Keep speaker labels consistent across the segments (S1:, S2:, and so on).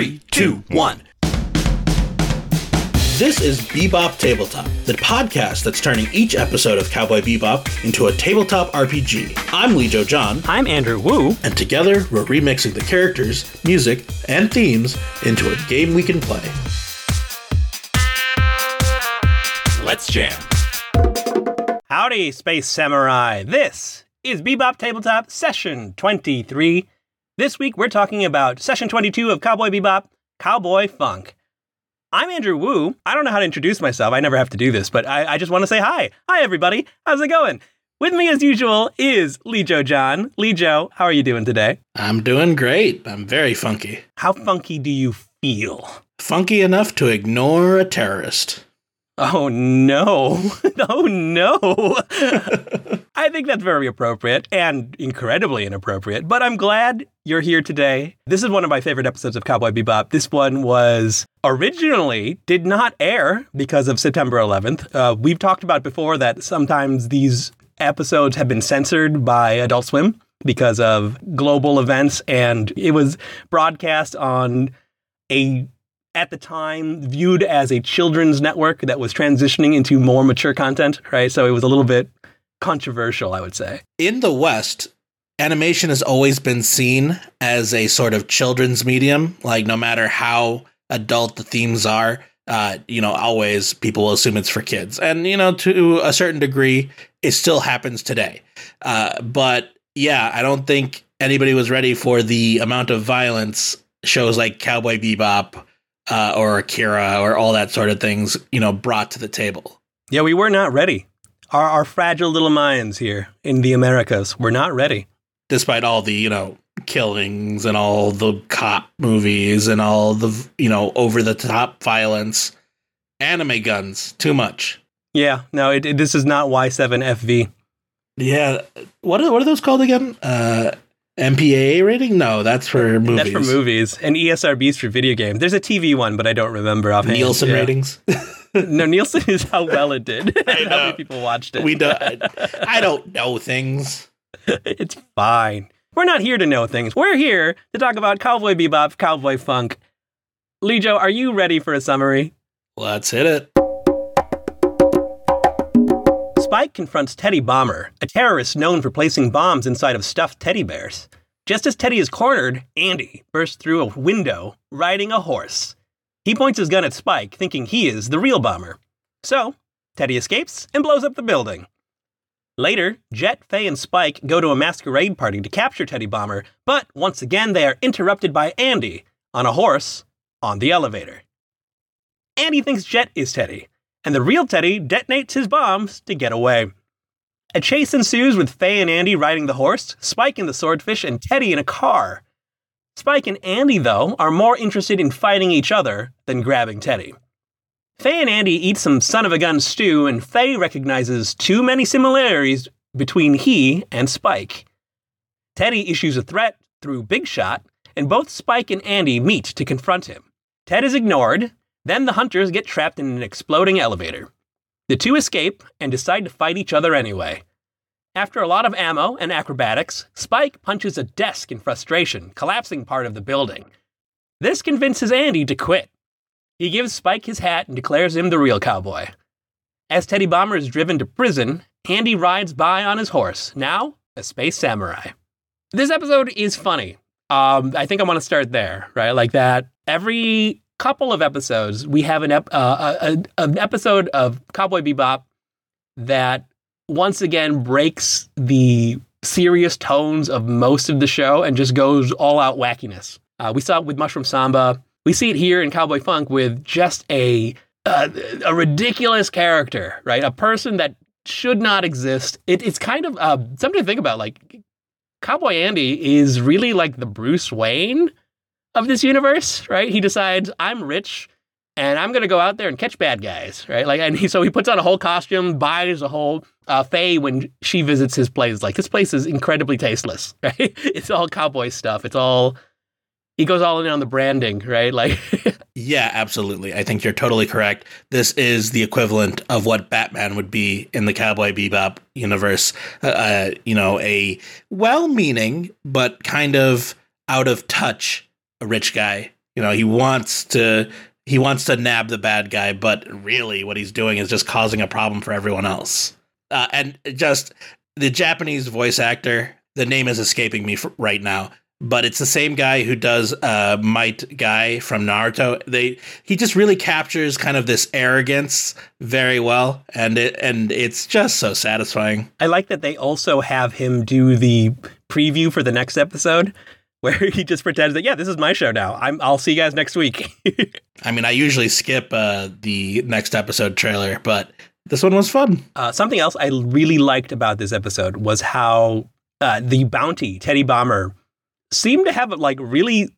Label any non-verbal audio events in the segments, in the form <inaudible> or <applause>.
S1: Three, two, one. This is Bebop Tabletop, the podcast that's turning each episode of Cowboy Bebop into a tabletop RPG. I'm Lijo John,
S2: I'm Andrew Wu.
S1: and together we're remixing the characters, music, and themes into a game we can play.
S2: Let's jam. Howdy, Space Samurai. This is Bebop Tabletop Session 23. This week we're talking about Session 22 of Cowboy Bebop, Cowboy Funk. I'm Andrew Wu. I don't know how to introduce myself. I never have to do this, but I, I just want to say hi. Hi, everybody. How's it going? With me, as usual, is Lijo John. Lijo, how are you doing today?
S1: I'm doing great. I'm very funky.
S2: How funky do you feel?
S1: Funky enough to ignore a terrorist.
S2: Oh no. <laughs> oh no. <laughs> I think that's very appropriate and incredibly inappropriate, but I'm glad you're here today. This is one of my favorite episodes of Cowboy Bebop. This one was originally did not air because of September 11th. Uh, we've talked about before that sometimes these episodes have been censored by Adult Swim because of global events and it was broadcast on a at the time viewed as a children's network that was transitioning into more mature content, right? So it was a little bit controversial, I would say.
S1: In the West, animation has always been seen as a sort of children's medium. Like, no matter how adult the themes are, uh, you know, always people will assume it's for kids. And, you know, to a certain degree, it still happens today. Uh, but yeah, I don't think anybody was ready for the amount of violence shows like Cowboy Bebop uh, or Akira or all that sort of things, you know, brought to the table.
S2: Yeah, we were not ready. Our, our fragile little minds here in the Americas were not ready.
S1: Despite all the, you know, killings and all the cop movies and all the, you know, over the top violence, anime guns, too much.
S2: Yeah, no, it, it, this is not Y7FV.
S1: Yeah, what are, what are those called again? Uh, MPAA rating? No, that's for movies.
S2: That's for movies. And ESRB's for video games. There's a TV one, but I don't remember offhand.
S1: Nielsen
S2: Yeah.
S1: ratings. <laughs>
S2: No, Nielsen is how well it did. <laughs>
S1: I
S2: and how many people watched it.
S1: we don't. I don't know things. <laughs>
S2: it's fine. We're not here to know things. We're here to talk about Cowboy Bebop, Cowboy Funk. Lijo, are you ready for a summary?
S1: Let's hit it.
S2: Spike confronts Teddy Bomber, a terrorist known for placing bombs inside of stuffed teddy bears. Just as Teddy is cornered, Andy bursts through a window riding a horse. He points his gun at Spike, thinking he is the real bomber. So, Teddy escapes and blows up the building. Later, Jet, Faye, and Spike go to a masquerade party to capture Teddy Bomber, but once again they are interrupted by Andy on a horse on the elevator. Andy thinks Jet is Teddy, and the real Teddy detonates his bombs to get away. A chase ensues with Faye and Andy riding the horse, Spike in the swordfish, and Teddy in a car. Spike and Andy, though, are more interested in fighting each other than grabbing Teddy. Faye and Andy eat some son of a gun stew, and Faye recognizes too many similarities between he and Spike. Teddy issues a threat through Big Shot, and both Spike and Andy meet to confront him. Ted is ignored, then the hunters get trapped in an exploding elevator. The two escape and decide to fight each other anyway. After a lot of ammo and acrobatics, Spike punches a desk in frustration, collapsing part of the building. This convinces Andy to quit. He gives Spike his hat and declares him the real cowboy. As Teddy Bomber is driven to prison, Andy rides by on his horse, now a space samurai. This episode is funny. Um, I think I want to start there, right? Like that. Every couple of episodes, we have an, ep- uh, a, a- an episode of Cowboy Bebop that once again breaks the serious tones of most of the show and just goes all out wackiness. Uh, we saw it with Mushroom Samba. We see it here in Cowboy Funk with just a uh, a ridiculous character, right? A person that should not exist. It, it's kind of uh, something to think about. Like Cowboy Andy is really like the Bruce Wayne of this universe, right? He decides I'm rich and I'm gonna go out there and catch bad guys, right? Like, and he, so he puts on a whole costume, buys a whole uh, Faye when she visits his place. Like, this place is incredibly tasteless, <laughs> right? It's all cowboy stuff. It's all he goes all in on the branding, right? Like, <laughs>
S1: Yeah, absolutely. I think you're totally correct. This is the equivalent of what Batman would be in the Cowboy Bebop universe. Uh, Uh, you know, a well-meaning but kind of out of touch rich guy You know, he wants to he wants to nab the bad guy, but really what he's doing is just causing a problem for everyone else. Uh, and just the Japanese voice actor, the name is escaping me right now, but it's the same guy who does uh, Might Guy from Naruto. They he just really captures kind of this arrogance very well, and it and it's just so satisfying.
S2: I like that they also have him do the preview for the next episode. <laughs> Where he just pretends that yeah, this is my show now. I'm I'll see you guys next week. <laughs>
S1: I mean, I usually skip uh, the next episode trailer, but this one was fun.
S2: Uh, something else I really liked about this episode was how uh, the bounty Teddy Bomber seemed to have like really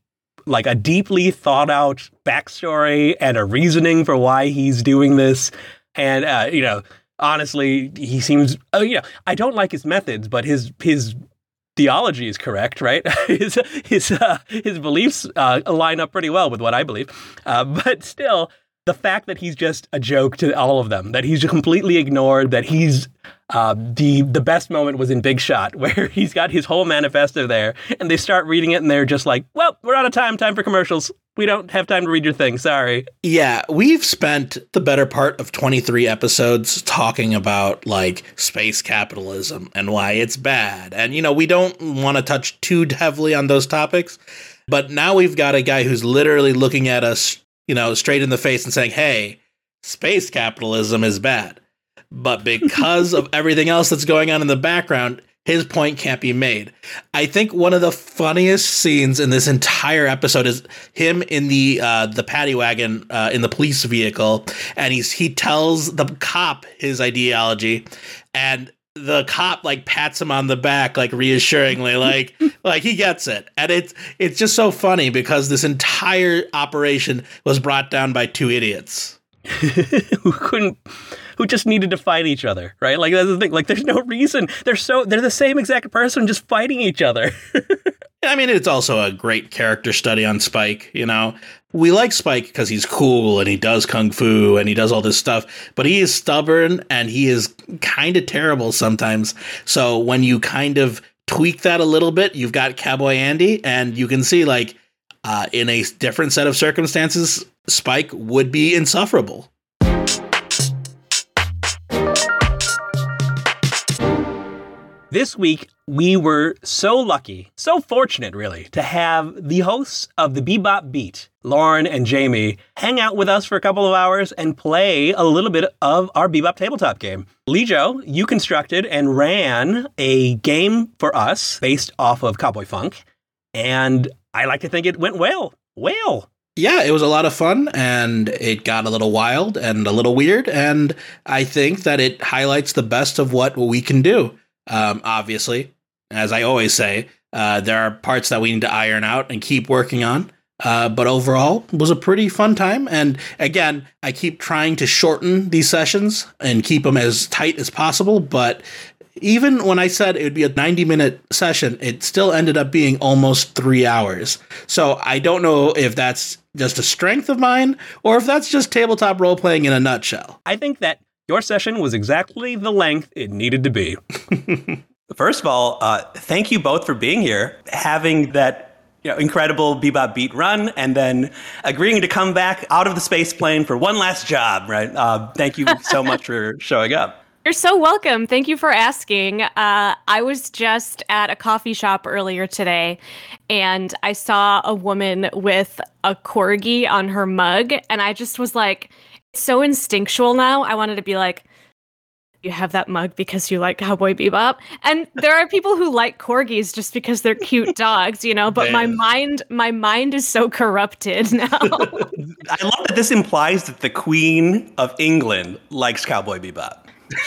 S2: like a deeply thought out backstory and a reasoning for why he's doing this. And uh, you know, honestly, he seems. Uh, you know, I don't like his methods, but his his theology is correct, right? <laughs> his his uh, his beliefs uh, line up pretty well with what I believe. Uh, but still, the fact that he's just a joke to all of them, that he's completely ignored, that he's uh, the the best moment was in Big Shot, <laughs> where he's got his whole manifesto there, and they start reading it, and they're just like, "Well, we're out of time. Time for commercials. We don't have time to read your thing. Sorry."
S1: Yeah, we've spent the better part of twenty three episodes talking about like space capitalism and why it's bad, and you know we don't want to touch too heavily on those topics. But now we've got a guy who's literally looking at us you know, straight in the face and saying, hey, space capitalism is bad. But because <laughs> of everything else that's going on in the background, his point can't be made. I think one of the funniest scenes in this entire episode is him in the uh, the paddy wagon uh, in the police vehicle, and he's he tells the cop his ideology, and the cop like pats him on the back like reassuringly <laughs> like like he gets it and it's it's just so funny because this entire operation was brought down by two idiots <laughs>
S2: who couldn't who just needed to fight each other right like that's the thing like there's no reason they're so they're the same exact person just fighting each other <laughs>
S1: I mean, it's also a great character study on Spike. You know, we like Spike because he's cool and he does kung fu and he does all this stuff, but he is stubborn and he is kind of terrible sometimes. So when you kind of tweak that a little bit, you've got Cowboy Andy, and you can see like uh, in a different set of circumstances, Spike would be insufferable.
S2: This week, we were so lucky, so fortunate, really, to have the hosts of the Bebop Beat, Lauren and Jamie, hang out with us for a couple of hours and play a little bit of our Bebop tabletop game. Lijo, you constructed and ran a game for us based off of Cowboy Funk, and I like to think it went well. Well.
S1: Yeah, it was a lot of fun and it got a little wild and a little weird. And I think that it highlights the best of what we can do. Um, obviously, as I always say, uh, there are parts that we need to iron out and keep working on. Uh, but overall, was a pretty fun time. And again, I keep trying to shorten these sessions and keep them as tight as possible. But even when I said it would be a 90 minute session, it still ended up being almost three hours. So I don't know if that's just a strength of mine or if that's just tabletop role playing in a nutshell.
S2: I think that your session was exactly the length it needed to be. <laughs>
S3: First of all, uh, thank you both for being here, having that you know, incredible Bebop Beat run, and then agreeing to come back out of the space plane for one last job. Right? Uh, thank you so <laughs> much for showing up.
S4: You're so welcome. Thank you for asking. Uh, I was just at a coffee shop earlier today and I saw a woman with a corgi on her mug, and I just was like, so instinctual now. I wanted to be like, you have that mug because you like Cowboy Bebop. And there are people who like corgis just because they're cute <laughs> dogs, you know, but my mind my mind is so corrupted <laughs> now.
S3: I love that this implies that the Queen of England likes Cowboy Bebop.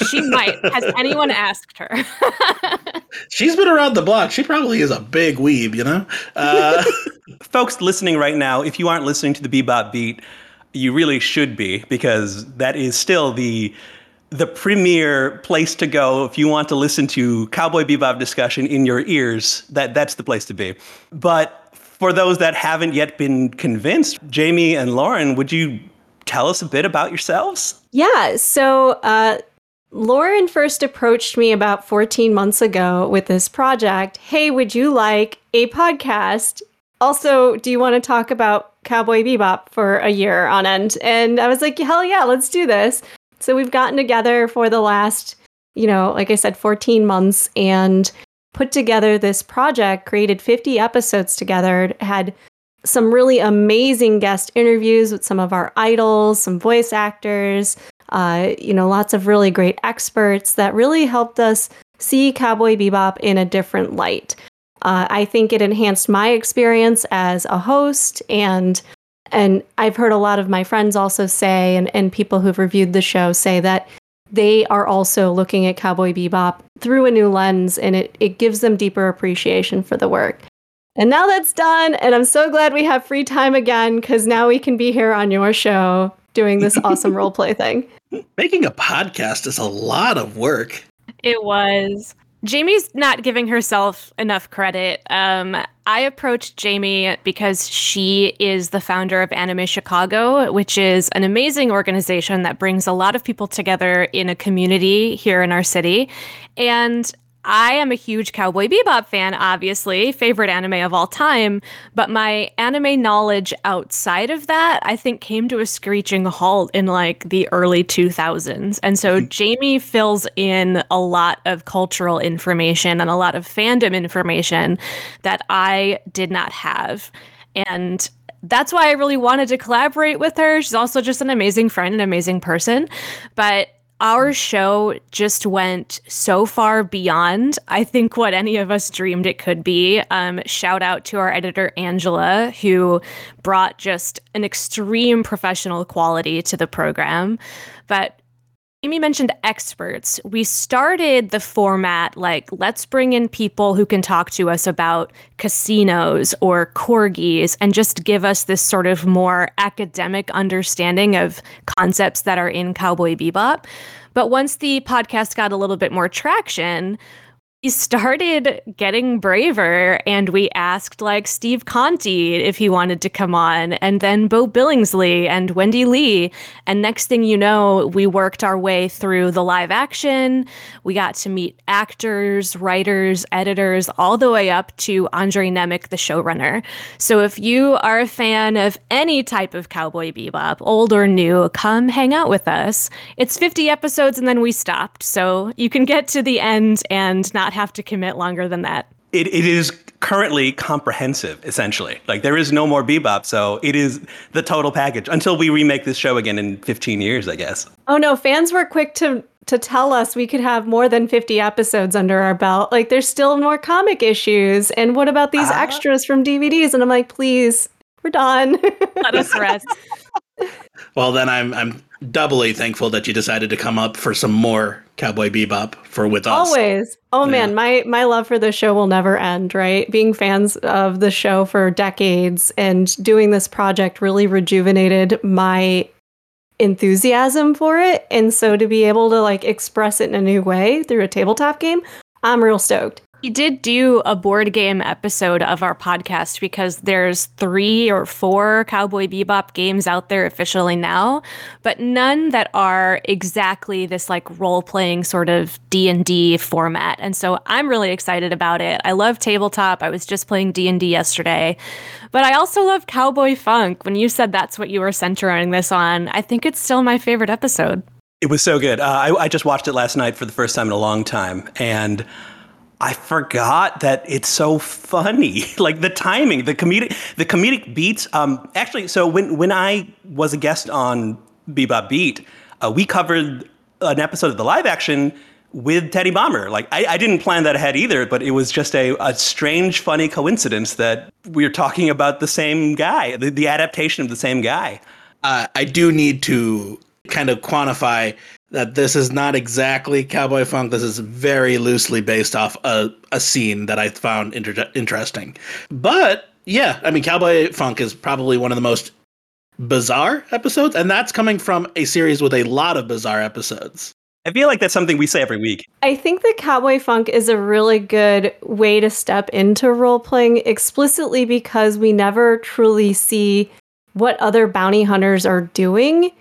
S4: She might. Has <laughs> anyone asked her?
S1: She's been around the block. She probably is a big weeb, you know? Uh,
S3: Folks listening right now, if you aren't listening to the Bebop Beat, you really should be because that is still the the premier place to go if you want to listen to Cowboy Bebop discussion in your ears. That that's the place to be. But for those that haven't yet been convinced, Jamie and Lauren, would you tell us a bit about yourselves?
S5: Yeah. So. Uh, Lauren first approached me about 14 months ago with this project. Hey, would you like a podcast? Also, do you want to talk about Cowboy Bebop for a year on end. And I was like, hell yeah, let's do this. So we've gotten together for the last, you know, like I said, 14 months and put together this project, created 50 episodes together, had some really amazing guest interviews with some of our idols, some voice actors, uh, you know, lots of really great experts that really helped us see Cowboy Bebop in a different light. Uh, I think it enhanced my experience as a host, and and I've heard a lot of my friends also say, and, and people who've reviewed the show say that they are also looking at Cowboy Bebop through a new lens, and it, it gives them deeper appreciation for the work. And now that's done, and I'm so glad we have free time again because now we can be here on your show doing this awesome <laughs> role play thing.
S1: Making a podcast is a lot of work.
S4: It was. Jamie's not giving herself enough credit. Um, I approached Jamie because she is the founder of Anime Chicago, which is an amazing organization that brings a lot of people together in a community here in our city. And I am a huge Cowboy Bebop fan, obviously, favorite anime of all time, but my anime knowledge outside of that, I think, came to a screeching halt in like the early 2000s. And so mm-hmm. Jamie fills in a lot of cultural information and a lot of fandom information that I did not have. And that's why I really wanted to collaborate with her. She's also just an amazing friend, an amazing person. But our show just went so far beyond, I think, what any of us dreamed it could be. Um, shout out to our editor, Angela, who brought just an extreme professional quality to the program. But Amy mentioned experts. We started the format like, let's bring in people who can talk to us about casinos or corgis and just give us this sort of more academic understanding of concepts that are in Cowboy Bebop. But once the podcast got a little bit more traction, started getting braver and we asked like Steve Conte if he wanted to come on and then Beau Billingslea and Wendy Lee. And next thing you know we worked our way through the live action. We got to meet actors writers editors all the way up to Andre Nemec the showrunner. So if you are a fan of any type of cowboy bebop old or new come hang out with us. It's 50 episodes and then we stopped. So you can get to the end and not have to commit longer than that.
S3: It, it is currently comprehensive, essentially. Like there is no more bebop, so it is the total package until we remake this show again in 15 years, I guess.
S5: Oh no, fans were quick to to tell us we could have more than 50 episodes under our belt. Like there's still more comic issues, and what about these uh, extras from DVDs? And I'm like, please, we're done. <laughs>
S4: Let us rest.
S1: well, then I'm I'm doubly thankful that you decided to come up for some more Cowboy Bebop for with
S5: us. Always. Oh yeah. man, my my love for the show will never end, right? Being fans of the show for decades and doing this project really rejuvenated my enthusiasm for it. And so to be able to like express it in a new way through a tabletop game, I'm real stoked.
S4: We did do a board game episode of our podcast because there's three or four Cowboy Bebop games out there officially now, but none that are exactly this like role-playing sort of D&D format. And so I'm really excited about it. I love tabletop. I was just playing D&D yesterday. But I also love Cowboy Funk. When you said that's what you were centering this on, I think it's still my favorite episode.
S3: It was so good. Uh, I, I just watched it last night for the first time in a long time. And I forgot that it's so funny. <laughs> like the timing, the comedic, the comedic beats. Um, actually, so when when I was a guest on Bebop Beat, uh, we covered an episode of the live action with Teddy Bomber. Like I, I didn't plan that ahead either, but it was just a, a strange, funny coincidence that we are talking about the same guy, the, the adaptation of the same guy.
S1: Uh, I do need to kind of quantify that this is not exactly Cowboy Funk. This is very loosely based off a, a scene that I found inter- interesting. But yeah, I mean, Cowboy Funk is probably one of the most bizarre episodes, and that's coming from a series with a lot of bizarre episodes.
S3: I feel like that's something we say every week.
S5: I think that Cowboy Funk is a really good way to step into role playing explicitly because we never truly see what other bounty hunters are doing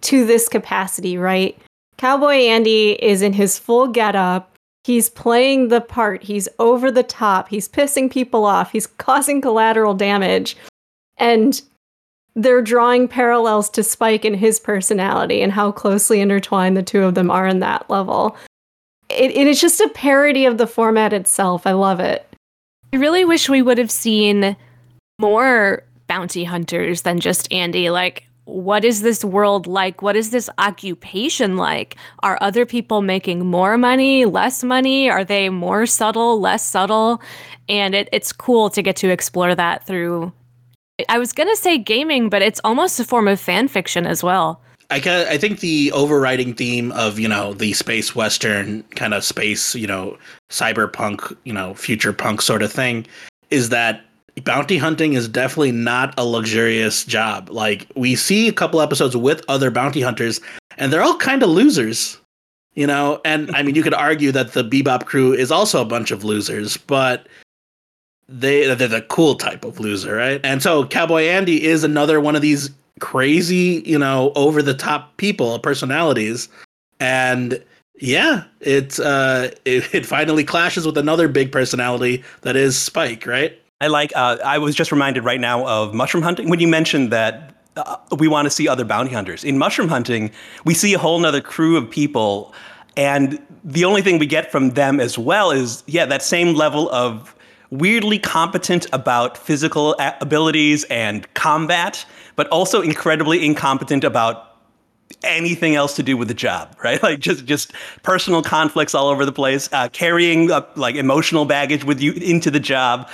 S5: to this capacity, right? Cowboy Andy is in his full getup. He's playing the part. He's over the top. He's pissing people off. He's causing collateral damage. And they're drawing parallels to Spike and his personality and how closely intertwined the two of them are in that level. It, it is just a parody of the format itself. I love it.
S4: I really wish we would have seen more bounty hunters than just Andy. Like, what is this world like? What is this occupation like? Are other people making more money, less money? Are they more subtle, less subtle? And it, it's cool to get to explore that through. I was going to say gaming, but it's almost a form of fan fiction as well.
S1: I can, I think the overriding theme of you know the space western kind of space you know cyberpunk you know future punk sort of thing is that bounty hunting is definitely not a luxurious job. Like we see a couple episodes with other bounty hunters, and they're all kind of losers, you know. And I mean, you could argue that the Bebop crew is also a bunch of losers, but they they're the cool type of loser, right? And so Cowboy Andy is another one of these crazy, you know, over the top people, personalities, and yeah, it's uh, <laughs> it, it finally clashes with another big personality that is Spike, right?
S2: I like. Uh, I was just reminded right now of mushroom hunting when you mentioned that uh, we want to see other bounty hunters. In mushroom hunting, we see a whole nother crew of people, and the only thing we get from them as well is yeah that same level of weirdly competent about physical abilities and combat, but also incredibly incompetent about anything else to do with the job, <laughs> right? Like just just personal conflicts all over the place, uh, carrying uh, like emotional baggage with you into the job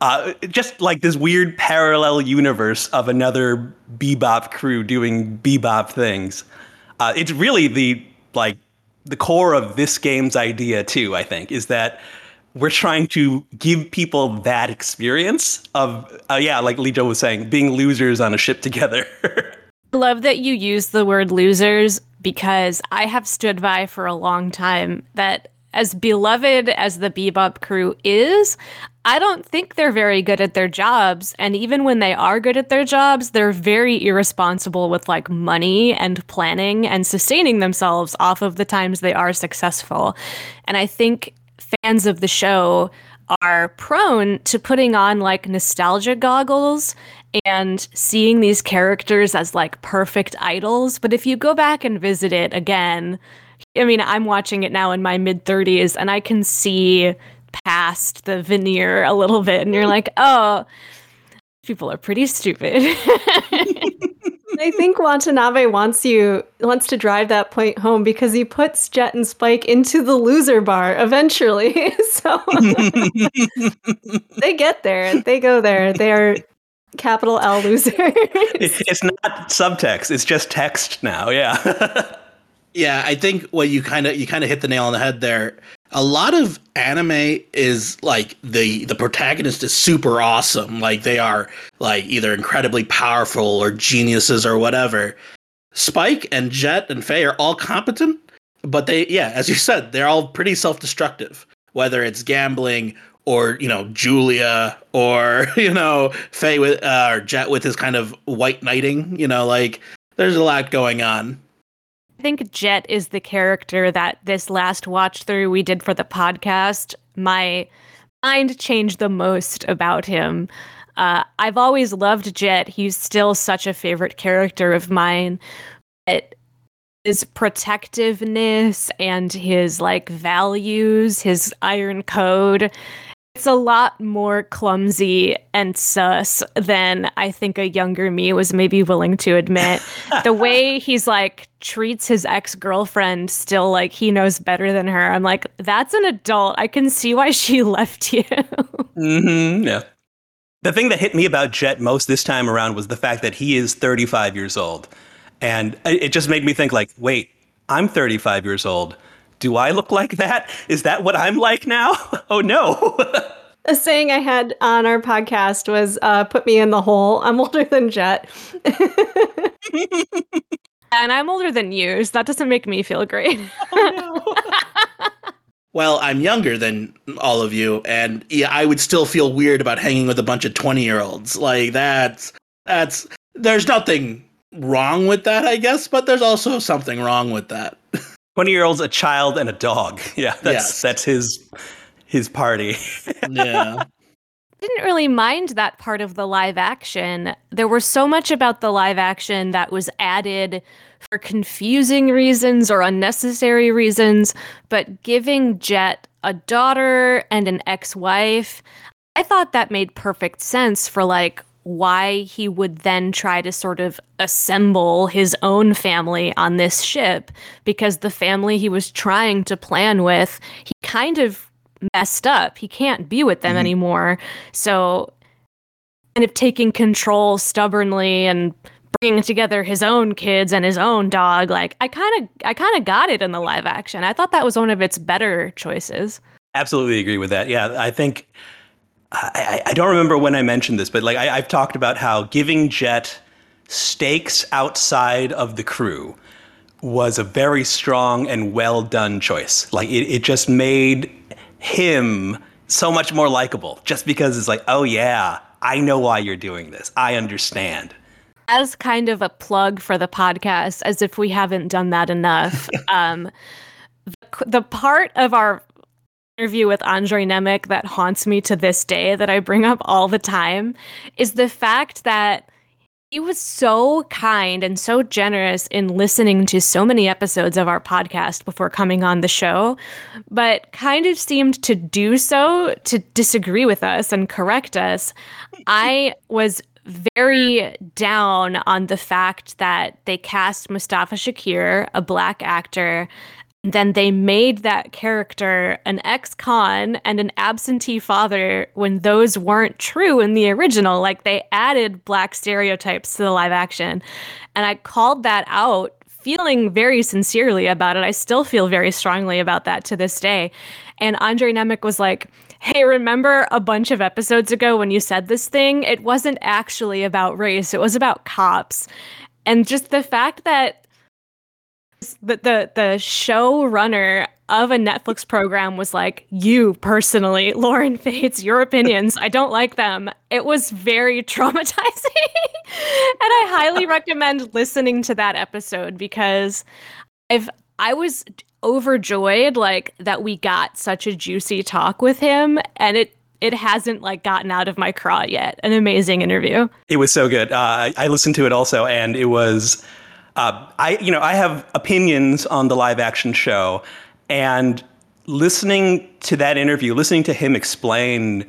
S2: uh, just like this weird parallel universe of another bebop crew doing bebop things. Uh, it's really the like the core of this game's idea too. I think is that we're trying to give people that experience of uh, yeah, like Lijo was saying, being losers on a ship together. <laughs>
S4: Love that you use the word losers because I have stood by for a long time that as beloved as the Bebop crew is, I don't think they're very good at their jobs. And even when they are good at their jobs, they're very irresponsible with like money and planning and sustaining themselves off of the times they are successful. And I think fans of the show are prone to putting on like nostalgia goggles and seeing these characters as like perfect idols. But if you go back and visit it again, I mean, I'm watching it now in my mid 30s and I can see past the veneer a little bit and you're like, "Oh, people are pretty stupid." <laughs>
S5: I think Watanabe wants you wants to drive that point home because he puts Jet and Spike into the loser bar eventually. <laughs> so <laughs> they get there. They go there. They're capital L losers.
S2: it's not subtext. It's just text now. Yeah.
S1: Yeah, I think what you kind of you kind of hit the nail on the head there. A lot of anime is like the the protagonist is super awesome, like they are like either incredibly powerful or geniuses or whatever. Spike and Jet and Faye are all competent, but they yeah, as you said, they're all pretty self-destructive. Whether it's gambling or you know Julia or <laughs> you know Faye with uh, or Jet with his kind of white knighting, you know, like there's a lot going on.
S4: I think Jet is the character that this last watch through we did for the podcast, my mind changed the most about him. Uh, I've always loved Jet. He's still such a favorite character of mine. But his protectiveness and his like values, his iron code, it's a lot more clumsy and sus than I think a younger me was maybe willing to admit. <laughs> the way he's like treats his ex girlfriend still like he knows better than her. I'm like, that's an adult. I can see why she <laughs> left you.
S2: mm-hmm, yeah. The thing that hit me about Jet most this time around was the fact that he is 35 years old. And it just made me think like, wait, I'm 35 years old do I look like that? Is that what I'm like now? <laughs> oh no. <laughs>
S5: A saying I had on our podcast was uh, put me in the hole. I'm <laughs> older than Jet.
S4: and I'm older than you, so that doesn't make me feel great. Oh,
S1: no. well, I'm younger than all of you, and yeah, I would still feel weird about hanging with a bunch of 20 year olds. Like that's that's there's nothing wrong with that, I guess, but there's also something wrong with that.
S2: 20 year old's a child and a dog. <laughs> Yeah, that's yes. that's his his party. <laughs>
S1: yeah.
S4: didn't really mind that part of the live action. There was so much about the live action that was added for confusing reasons or unnecessary reasons, but giving Jet a daughter and an ex wife, I thought that made perfect sense for like why he would then try to sort of assemble his own family on this ship because the family he was trying to plan with, he kind of messed up. He can't be with them mm-hmm. anymore. So, kind of taking control stubbornly and bringing together his own kids and his own dog. Like I kind of, I kind of got it in the live action. I thought that was one of its better choices.
S2: Absolutely agree with that. Yeah, I think I, I don't remember when I mentioned this, but like I, I've talked about how giving Jet stakes outside of the crew was a very strong and well done choice. Like it, it just made him so much more likable just because it's like, oh yeah, I know why you're doing this. I understand.
S4: As kind of a plug for the podcast, as if we haven't done that enough, <laughs> um, the, the part of our interview with Andre Nemec that haunts me to this day that I bring up all the time is the fact that he was so kind and so generous in listening to so many episodes of our podcast before coming on the show, but kind of seemed to do so to disagree with us and correct us. I was very down on the fact that they cast Mustafa Shakir, a black actor, then they made that character an ex con and an absentee father when those weren't true in the original. Like they added black stereotypes to the live action. And I called that out, feeling very sincerely about it. I still feel very strongly about that to this day. And Andre Nemec was like, Hey, remember a bunch of episodes ago when you said this thing? It wasn't actually about race, it was about cops. And just the fact that the the the showrunner of a Netflix program was like, "You personally, <laughs> Lauren Fates, your opinions, I don't like them." It was very <laughs> traumatizing, and I highly recommend listening to that episode because I've I was overjoyed like that we got such a juicy talk with him, and it it hasn't like gotten out of my craw yet. An amazing interview.
S2: It was so good. Uh, I listened to it also, and it was uh, I, you know, I have opinions on the live action show, and listening to that interview, listening to him explain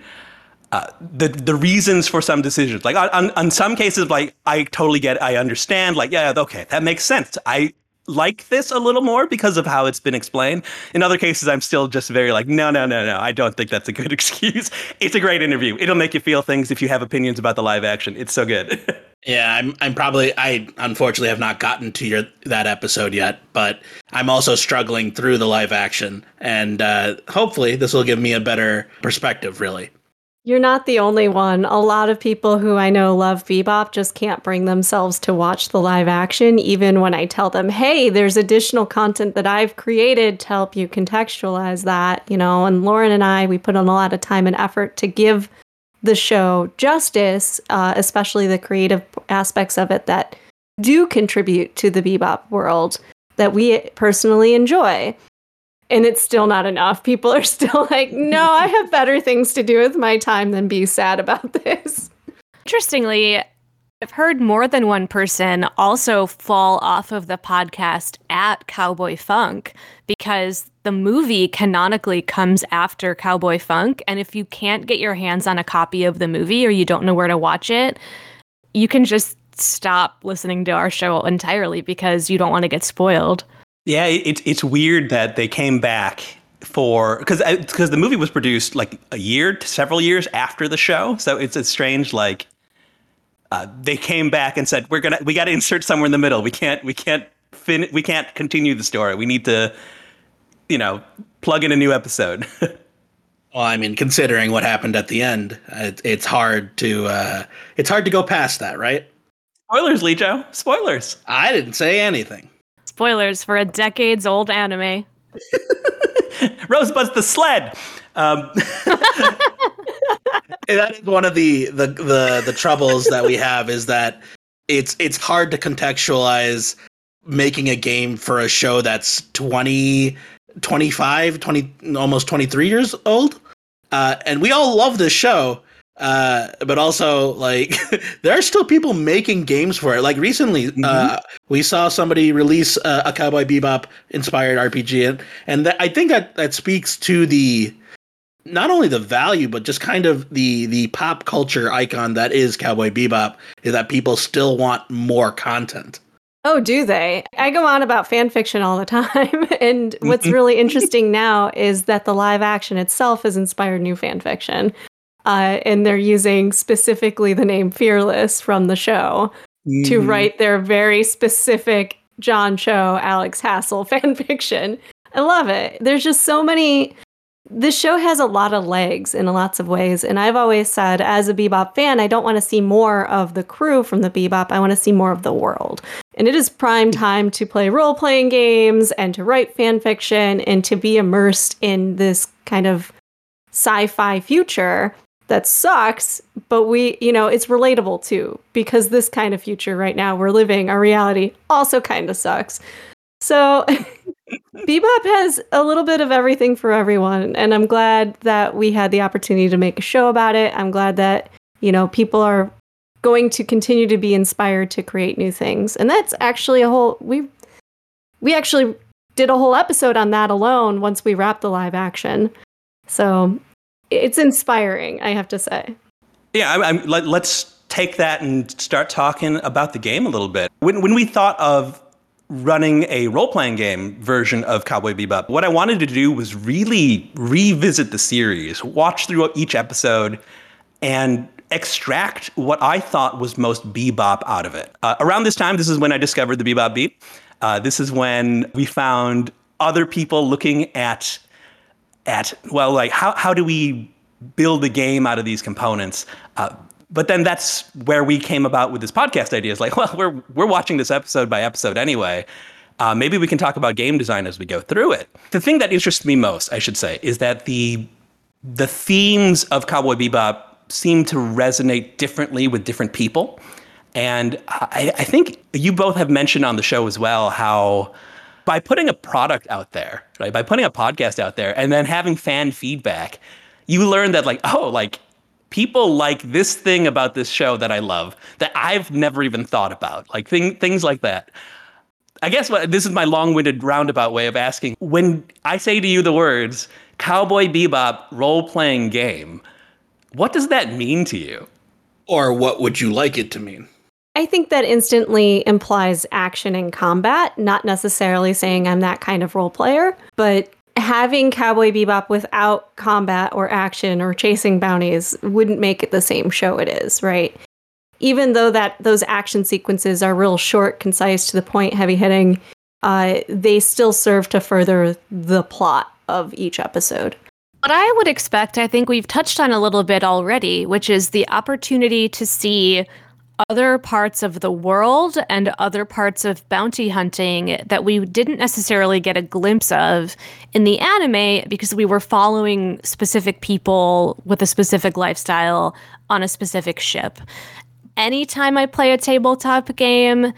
S2: uh, the the reasons for some decisions. Like on, on some cases, like I totally get, I understand. Like yeah, okay, that makes sense. I like this a little more because of how it's been explained. In other cases, I'm still just very like, no, no, no, no. I don't think that's a good <laughs> excuse. It's a great interview. It'll make you feel things if you have opinions about the live action. It's so good. <laughs>
S1: yeah, I'm. I'm probably. I unfortunately have not gotten to your that episode yet, but I'm also struggling through the live action, and uh, hopefully this will give me a better perspective. Really.
S5: You're not the only one. A lot of people who I know love Bebop just can't bring themselves to watch the live action, even when I tell them, hey, there's additional content that I've created to help you contextualize that, you know. And Lauren and I, we put in a lot of time and effort to give the show justice, uh, especially the creative aspects of it that do contribute to the Bebop world that we personally enjoy and it's still not enough. People are <laughs> still like, no, I have better things to do with my time than be sad about <laughs> this.
S4: Interestingly, I've heard more than one person also fall off of the podcast at Cowboy Funk because the movie canonically comes after Cowboy Funk. And if you can't get your hands on a copy of the movie or you don't know where to watch it, you can just stop listening to our show entirely because you don't want to get spoiled.
S2: Yeah, it, it's weird that they came back for because because the movie was produced like a year to several years after the show, so it's a strange like uh, they came back and said we're gonna we got to insert somewhere in the middle. We can't we can't fin we can't continue the story. We need to you know plug in a new episode. <laughs>
S1: Well, I mean, considering what happened at the end, it, it's hard to uh, it's hard to go past that, right?
S2: Spoilers, Lijo. Spoilers.
S1: I didn't say anything.
S4: Spoilers for a decades old anime. <laughs>
S2: Rosebud's the sled. Um. <laughs>
S1: that is one of the, the the the troubles that we have is that it's it's hard to contextualize making a game for a show that's 20 25 20 almost 23 years old uh, and we all love this show uh, but also like <laughs> there are still people making games for it. Like recently, mm-hmm. uh, we saw somebody release uh, a Cowboy Bebop inspired RPG, and and I think that that speaks to the not only the value but just kind of the the pop culture icon that is Cowboy Bebop is that people still want more content.
S5: Oh, do they? I go on about fan fiction all the time. <laughs> and what's really interesting now is that the live action itself has inspired new fan fiction. Uh, and they're using specifically the name Fearless from the show mm. to mm-hmm. write their very specific John Cho, Alex Hassell <laughs> fan fiction. I love it. There's just so many this show has a lot of legs in lots of ways. And I've always said, as a Bebop fan, I don't want to see more of the crew from the Bebop. I want to see more of the world. And it is prime time to play role playing games and to write fan fiction and to be immersed in this kind of sci fi future that sucks, but we, you know, it's relatable too, because this kind of future right now we're living, our reality also kind of sucks. So <laughs> Bebop has a little bit of everything for everyone, and I'm glad that we had the opportunity to make a show about it. I'm glad that, you know, people are going to continue to be inspired to create new things. And that's actually a whole we we actually did a whole episode on that alone once we wrapped the live action. So, it's inspiring, I have to say.
S2: Yeah, I, I'm, let, let's take that and start talking about the game a little bit. When when we thought of running a role playing game version of Cowboy Bebop. What I wanted to do was really revisit the series, watch through each episode, and extract what I thought was most bebop out of it. Uh, around this time, this is when I discovered the Bebop Beat. Uh, this is when we found other people looking at at well, like how how do we build a game out of these components? Uh, but then that's where we came about with this podcast idea. Is like, <laughs> well, we're we're watching this episode by episode anyway. Uh, maybe we can talk about game design as we go through it. The thing that interests me most, I should say, is that the the themes of Cowboy Bebop seem to resonate differently with different people. And I, I think you both have mentioned on the show as well how by putting a product out there, right, by putting a podcast out there, and then having fan feedback, you learn that like, oh, like people like this thing about this show that I love that I've never even thought about, like thing, things like that. I guess what, this is my long-winded roundabout way of asking. When I say to you the words "Cowboy Bebop" role-playing game, what does that mean to you?
S1: Or what would you like it to mean?
S5: I think that instantly implies action and combat, not necessarily saying I'm that kind of role player, but having Cowboy Bebop without combat or action or chasing bounties wouldn't make it the same show it is, right? Even though that those action sequences are real short, concise, to the point, heavy hitting, uh, they still serve to further the plot of each episode.
S4: What I would expect, I think we've touched on a little bit already, which is the opportunity to see other parts of the world and other parts of bounty hunting that we didn't necessarily get a glimpse of in the anime because we were following specific people with a specific lifestyle on a specific ship. Anytime I play a tabletop game,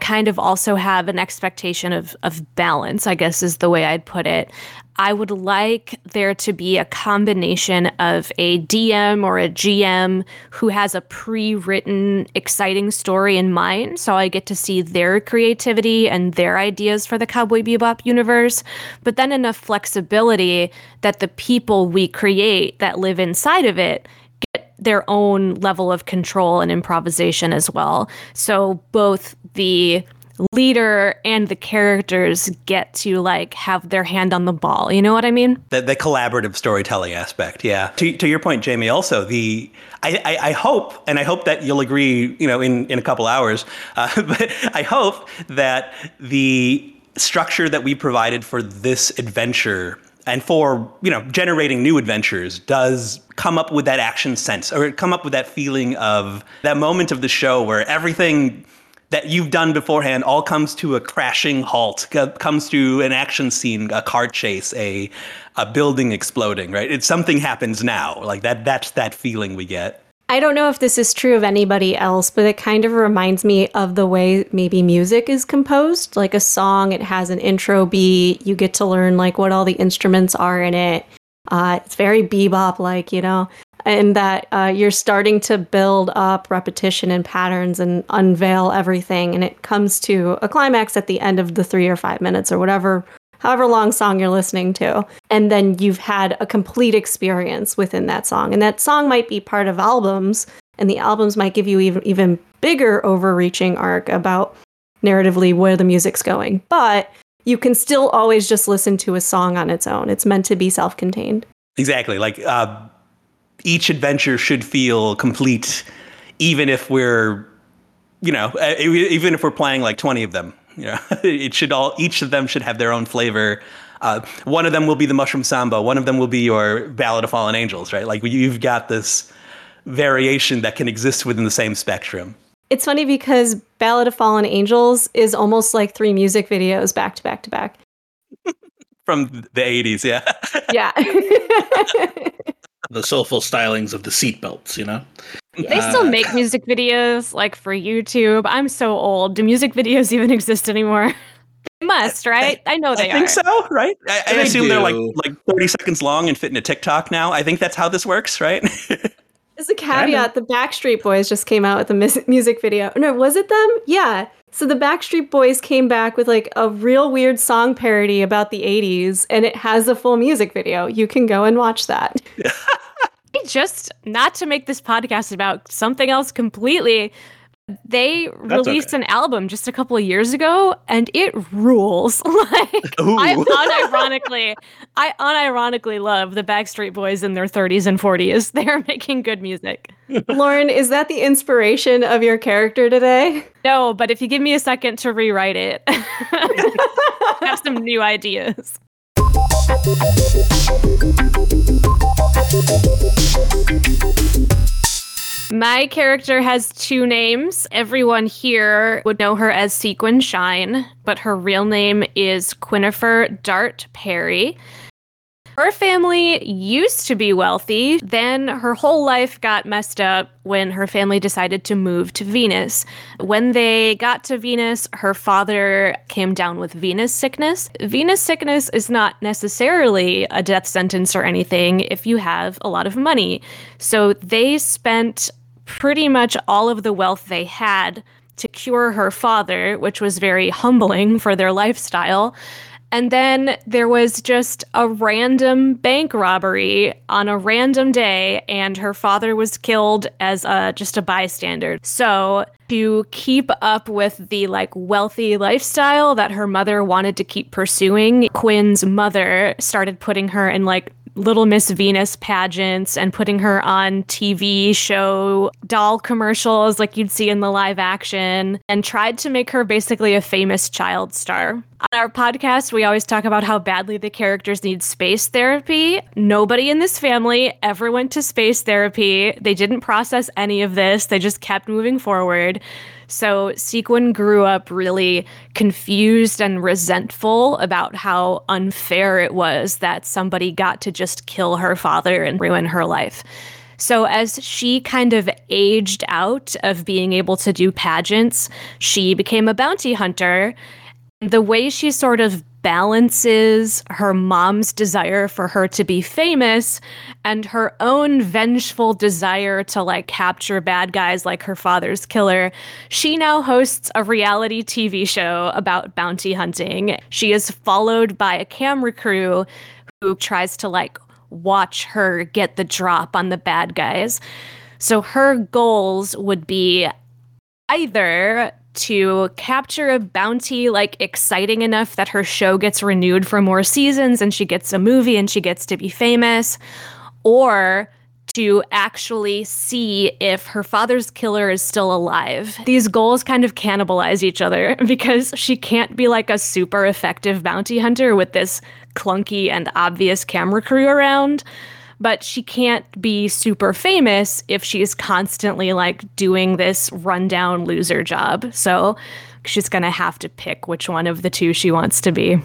S4: kind of also have an expectation of of balance, I guess is the way I'd put it. I would like there to be a combination of a DM or a GM who has a pre written, exciting story in mind. So I get to see their creativity and their ideas for the Cowboy Bebop universe, but then enough flexibility that the people we create that live inside of it get their own level of control and improvisation as well. So both the leader and the characters get to like have their hand on the ball. You know what I mean?
S2: The, the collaborative storytelling aspect. Yeah. To, to your point, Jamie, also the, I, I, I, hope, and I hope that you'll agree, you know, in, in a couple hours, <laughs> uh, but I hope that the structure that we provided for this adventure and for you know generating new adventures does come up with that action sense or come up with that feeling of that moment of the show where everything that you've done beforehand all comes to a crashing halt, comes to an action scene, a car chase, a a building exploding, right? It's something happens now. Like that that's that feeling we get.
S5: I don't know if this is true of anybody else, but it kind of reminds me of the way maybe music is composed. Like a song, it has an intro beat, you get to learn like what all the instruments are in it. Uh, it's very bebop like, you know. And that uh, you're starting to build up repetition and patterns and unveil everything. And it comes to a climax at the end of the three or five minutes or whatever, however long song you're listening to. And then you've had a complete experience within that song. And that song might be part of albums, and the albums might give you even, even bigger overreaching arc about narratively where the music's going. But you can still always just listen to a song on its own. It's meant to be self contained.
S3: Exactly. Like uh, each adventure should feel complete, even if we're, you know, even if we're playing like 20 of them. You know, <laughs> it should all, each of them should have their own flavor. Uh, one of them will be the Mushroom Samba. One of them will be your Ballad of Fallen Angels, right? Like you've got this variation that can exist within the same spectrum.
S5: It's funny because Ballad of Fallen Angels is almost like three music videos back to back to back. <laughs>
S3: From the 80s, yeah.
S5: yeah. <laughs>
S1: the soulful stylings of the seatbelts, you know?
S4: They still uh, make music videos like for YouTube. I'm so old. Do music videos <laughs> even exist anymore? they must, right? I know they
S3: I think
S4: are.
S3: so, right? I, I assume do. they're like like 30 seconds long and fit into TikTok now. I think that's how this works, right? <laughs>
S5: As a caveat, the Backstreet Boys just came out with a music video. No, was it them? Yeah. So the Backstreet Boys came back with like a real weird song parody about the 80s, and it has a full music video. You can go and watch that. <laughs>
S4: just not to make this podcast about something else completely, they That's released okay. an album just a couple of years ago and it rules. <laughs> like Ooh. I unironically I unironically love the Backstreet Boys in their 30s and 40s. <laughs> They're making good music. <laughs>
S5: Lauren, is that the inspiration of your character today?
S4: No, but if you give me a second to rewrite it, I have some new ideas. My character has two names. Everyone here would know her as Sequin Shine, but her real name is Quinifer Dart Perry. Her family used to be wealthy, then her whole life got messed up when her family decided to move to Venus. When they got to Venus, her father came down with Venus sickness. Venus sickness is not necessarily a death sentence or anything if you have a lot of money. So they spent pretty much all of the wealth they had to cure her father, which was very humbling for their lifestyle. And then there was just a random bank robbery on a random day, and her father was killed as a, just a bystander. So, to keep up with the like wealthy lifestyle that her mother wanted to keep pursuing, Quinn's mother started putting her in like Little Miss Venus pageants and putting her on TV show doll commercials like you'd see in the live action and tried to make her basically a famous child star. On our podcast, we always talk about how badly the characters need space therapy. Nobody in this family ever went to space therapy. They didn't process any of this, they just kept moving forward. So Sequin grew up really confused and resentful about how unfair it was that somebody got to just kill her father and ruin her life. So, as she kind of aged out of being able to do pageants, she became a bounty hunter. The way she sort of balances her mom's desire for her to be famous and her own vengeful desire to like capture bad guys like her father's killer. She now hosts a reality TV show about bounty hunting. She is followed by a camera crew who tries to like watch her get the drop on the bad guys. So her goals would be either to capture a bounty like exciting enough that her show gets renewed for more seasons and she gets a movie and she gets to be famous or to actually see if her father's killer is still alive. These goals kind of cannibalize each other <laughs> because she can't be like a super effective bounty hunter with this clunky and obvious camera crew around but she can't be super famous if she's constantly like doing this rundown loser job. So she's going to have to pick which one of the two she wants to be.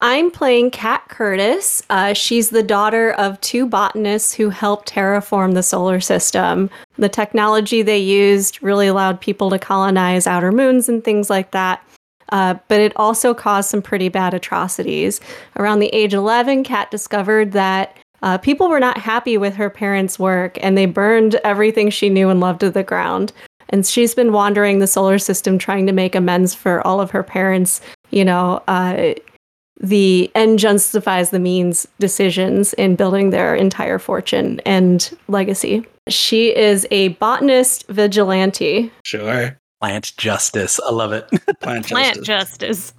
S5: I'm playing Kat Curtis. Uh, she's the daughter of two botanists who helped terraform the solar system. The technology they used really allowed people to colonize outer moons and things like that. Uh, but it also caused some pretty bad atrocities. Around the age 11, Kat discovered that uh, people were not happy with her parents' work and they burned everything she knew and loved to the ground. And she's been wandering the solar system trying to make amends for all of her parents, you know, uh, the end justifies the means decisions in building their entire fortune and legacy. She is a botanist vigilante.
S1: Sure.
S2: Plant justice. I love it.
S1: Plant,
S4: Plant
S1: justice.
S4: justice.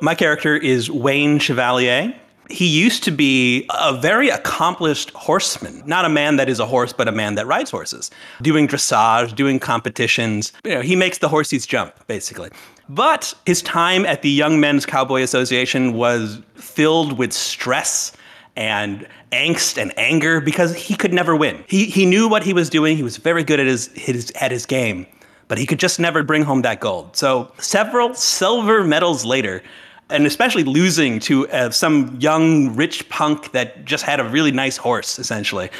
S2: My character is Wayne Chevalier. He used to be a very accomplished horseman, not a man that is a horse, but a man that rides horses, doing dressage, doing competitions. You know, he makes the horses jump, basically. But his time at the Young Men's Cowboy Association was filled with stress and angst and anger because he could never win. He, he knew what he was doing. He was very good at his, his, at his game, but he could just never bring home that gold. So several silver medals later, and especially losing to uh, some young rich punk that just had a really nice horse, essentially,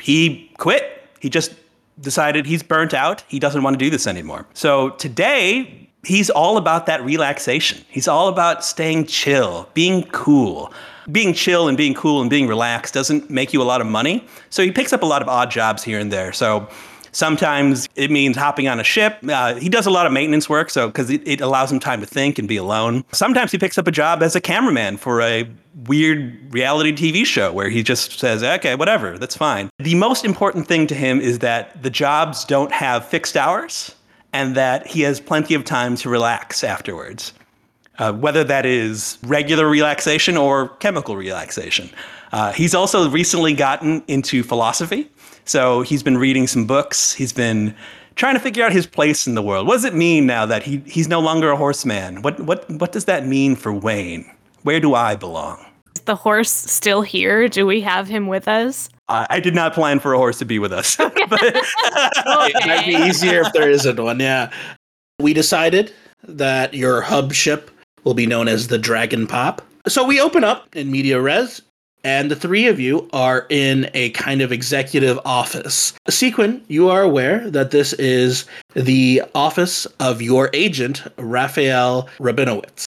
S2: he quit. He just decided he's burnt out. He doesn't want to do this anymore. So today, he's all about that relaxation. He's all about staying chill, being cool. Being chill and being cool and being relaxed doesn't make you a lot of money. So he picks up a lot of odd jobs here and there. So sometimes it means hopping on a ship. Uh, he does a lot of maintenance work, so because it, it allows him time to think and be alone. Sometimes he picks up a job as a cameraman for a weird reality TV show where he just says, okay, whatever, that's fine. The most important thing to him is that the jobs don't have fixed hours and that he has plenty of time to relax afterwards. Uh, whether that is regular relaxation or chemical relaxation. Uh, he's also recently gotten into philosophy. So he's been reading some books. He's been trying to figure out his place in the world. What does it mean now that he, he's no longer a horseman? What, what, what does that mean for Wayne? Where do I belong?
S4: Is the horse still here? Do we have him with us?
S2: I, I did not plan for a horse to be with us. <laughs> But- <laughs>
S1: It might be easier if there isn't one. Yeah. We decided that your hub ship will be known as the Dragon Pop. So we open up in Media Res, and the three of you are in a kind of executive office. Sequin, you are aware that this is the office of your agent, Raphael Rabinowitz.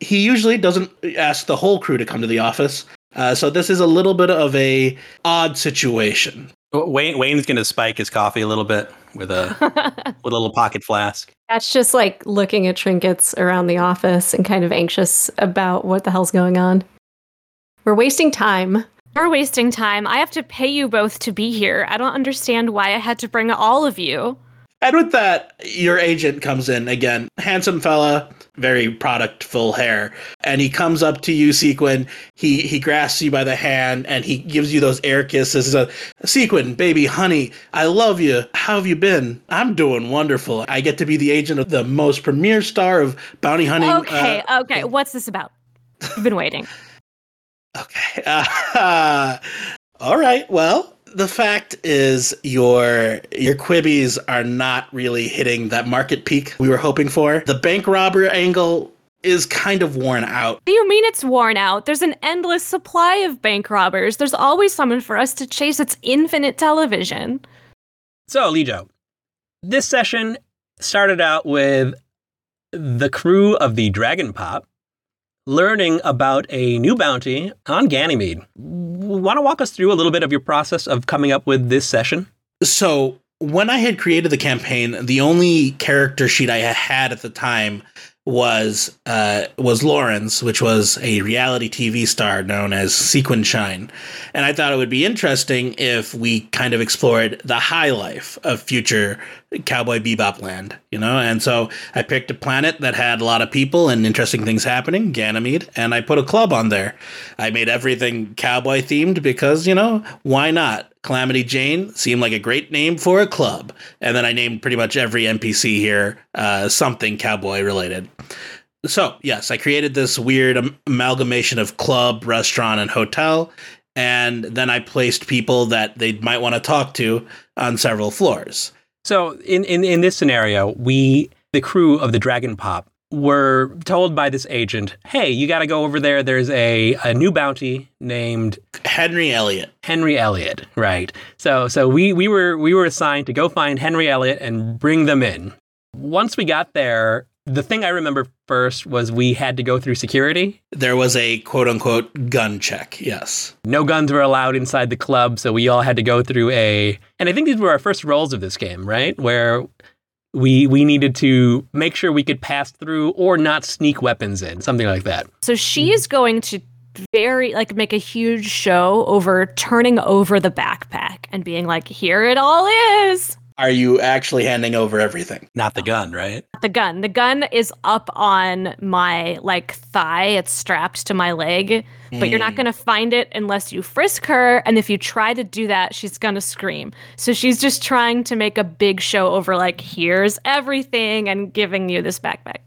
S1: He usually doesn't ask the whole crew to come to the office, uh, so this is a little bit of a odd situation.
S2: Wayne, Wayne's going to spike his coffee a little bit with a <laughs> with a little pocket flask.
S5: That's just like looking at trinkets around the office and kind of anxious about what the hell's going on. We're wasting time.
S4: We're wasting time. I have to pay you both to be here. I don't understand why I had to bring all of you.
S1: And with that, your agent comes in again. Handsome fella, very product full hair. And he comes up to you, Sequin. He he grasps you by the hand and he gives you those air kisses. Uh, Sequin, baby, honey, I love you. How have you been? I'm doing wonderful. I get to be the agent of the most premier star of bounty hunting.
S4: Okay,
S1: uh,
S4: okay. What's this about? You've been waiting. <laughs>
S1: Okay. Uh, <laughs> all right. Well, the fact is your your quibbies are not really hitting that market peak we were hoping for. The bank robber angle is kind of worn out.
S4: Do you mean it's worn out? There's an endless supply of bank robbers. There's always someone for us to chase. It's infinite television.
S6: So, Lijo, this session started out with the crew of the Dragon Pop learning about a new bounty on Ganymede. Want to walk us through a little bit of your process of coming up with this session?
S1: So, when I had created the campaign, the only character sheet I had at the time was uh, was Lauren's, which was a reality TV star known as Sequin Shine, and I thought it would be interesting if we kind of explored the high life of future Cowboy Bebop land, you know. And so I picked a planet that had a lot of people and interesting things happening, Ganymede, and I put a club on there. I made everything cowboy themed because you know why not? Calamity Jane seemed like a great name for a club. And then I named pretty much every NPC here uh, something cowboy related. So, yes, I created this weird am- amalgamation of club, restaurant, and hotel. And then I placed people that they might want to talk to on several floors.
S6: So, in, in, in this scenario, we, the crew of the Dragon Pop, were told by this agent, hey, you got to go over there. There's a, a new bounty named
S1: Henry Elliott.
S6: Henry Elliott, right? So so we we were we were assigned to go find Henry Elliott and bring them in. Once we got there,
S2: The thing I remember first was we had to go through security.
S1: There was a quote unquote gun check. Yes.
S2: No guns were allowed inside the club, so we all had to go through a. And I think these were our first roles of this game, right? Where we we needed to make sure we could pass through or not sneak weapons in, something like that.
S4: So she is going to very like make a huge show over turning over the backpack and being like, "Here it all is."
S1: Are you actually handing over everything?
S3: Not the gun, right?
S4: The gun. The gun is up on my like thigh. It's strapped to my leg, but you're not
S1: Mm.
S4: going to find it unless you frisk her and if you try to do that, she's going to scream. So she's just trying to make a big show over like here's everything and giving you this backpack.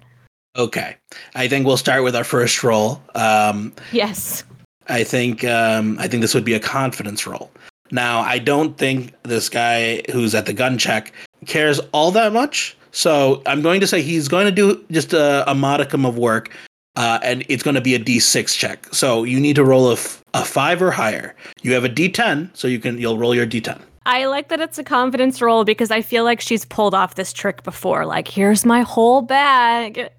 S1: Okay. I think we'll start with our first roll. Um,
S4: Yes.
S1: I think um, I think this would be a confidence roll. Now, I don't think this guy who's at the gun check cares all that much. So I'm going to say he's going to do just a, a modicum of work, uh, and it's going to be a D6 check. So you need to roll a, f- a five or higher. You have a D10, so you can you'll roll your D10.
S4: I like that it's a confidence roll because I feel like she's pulled off this trick before. Like, here's my whole bag.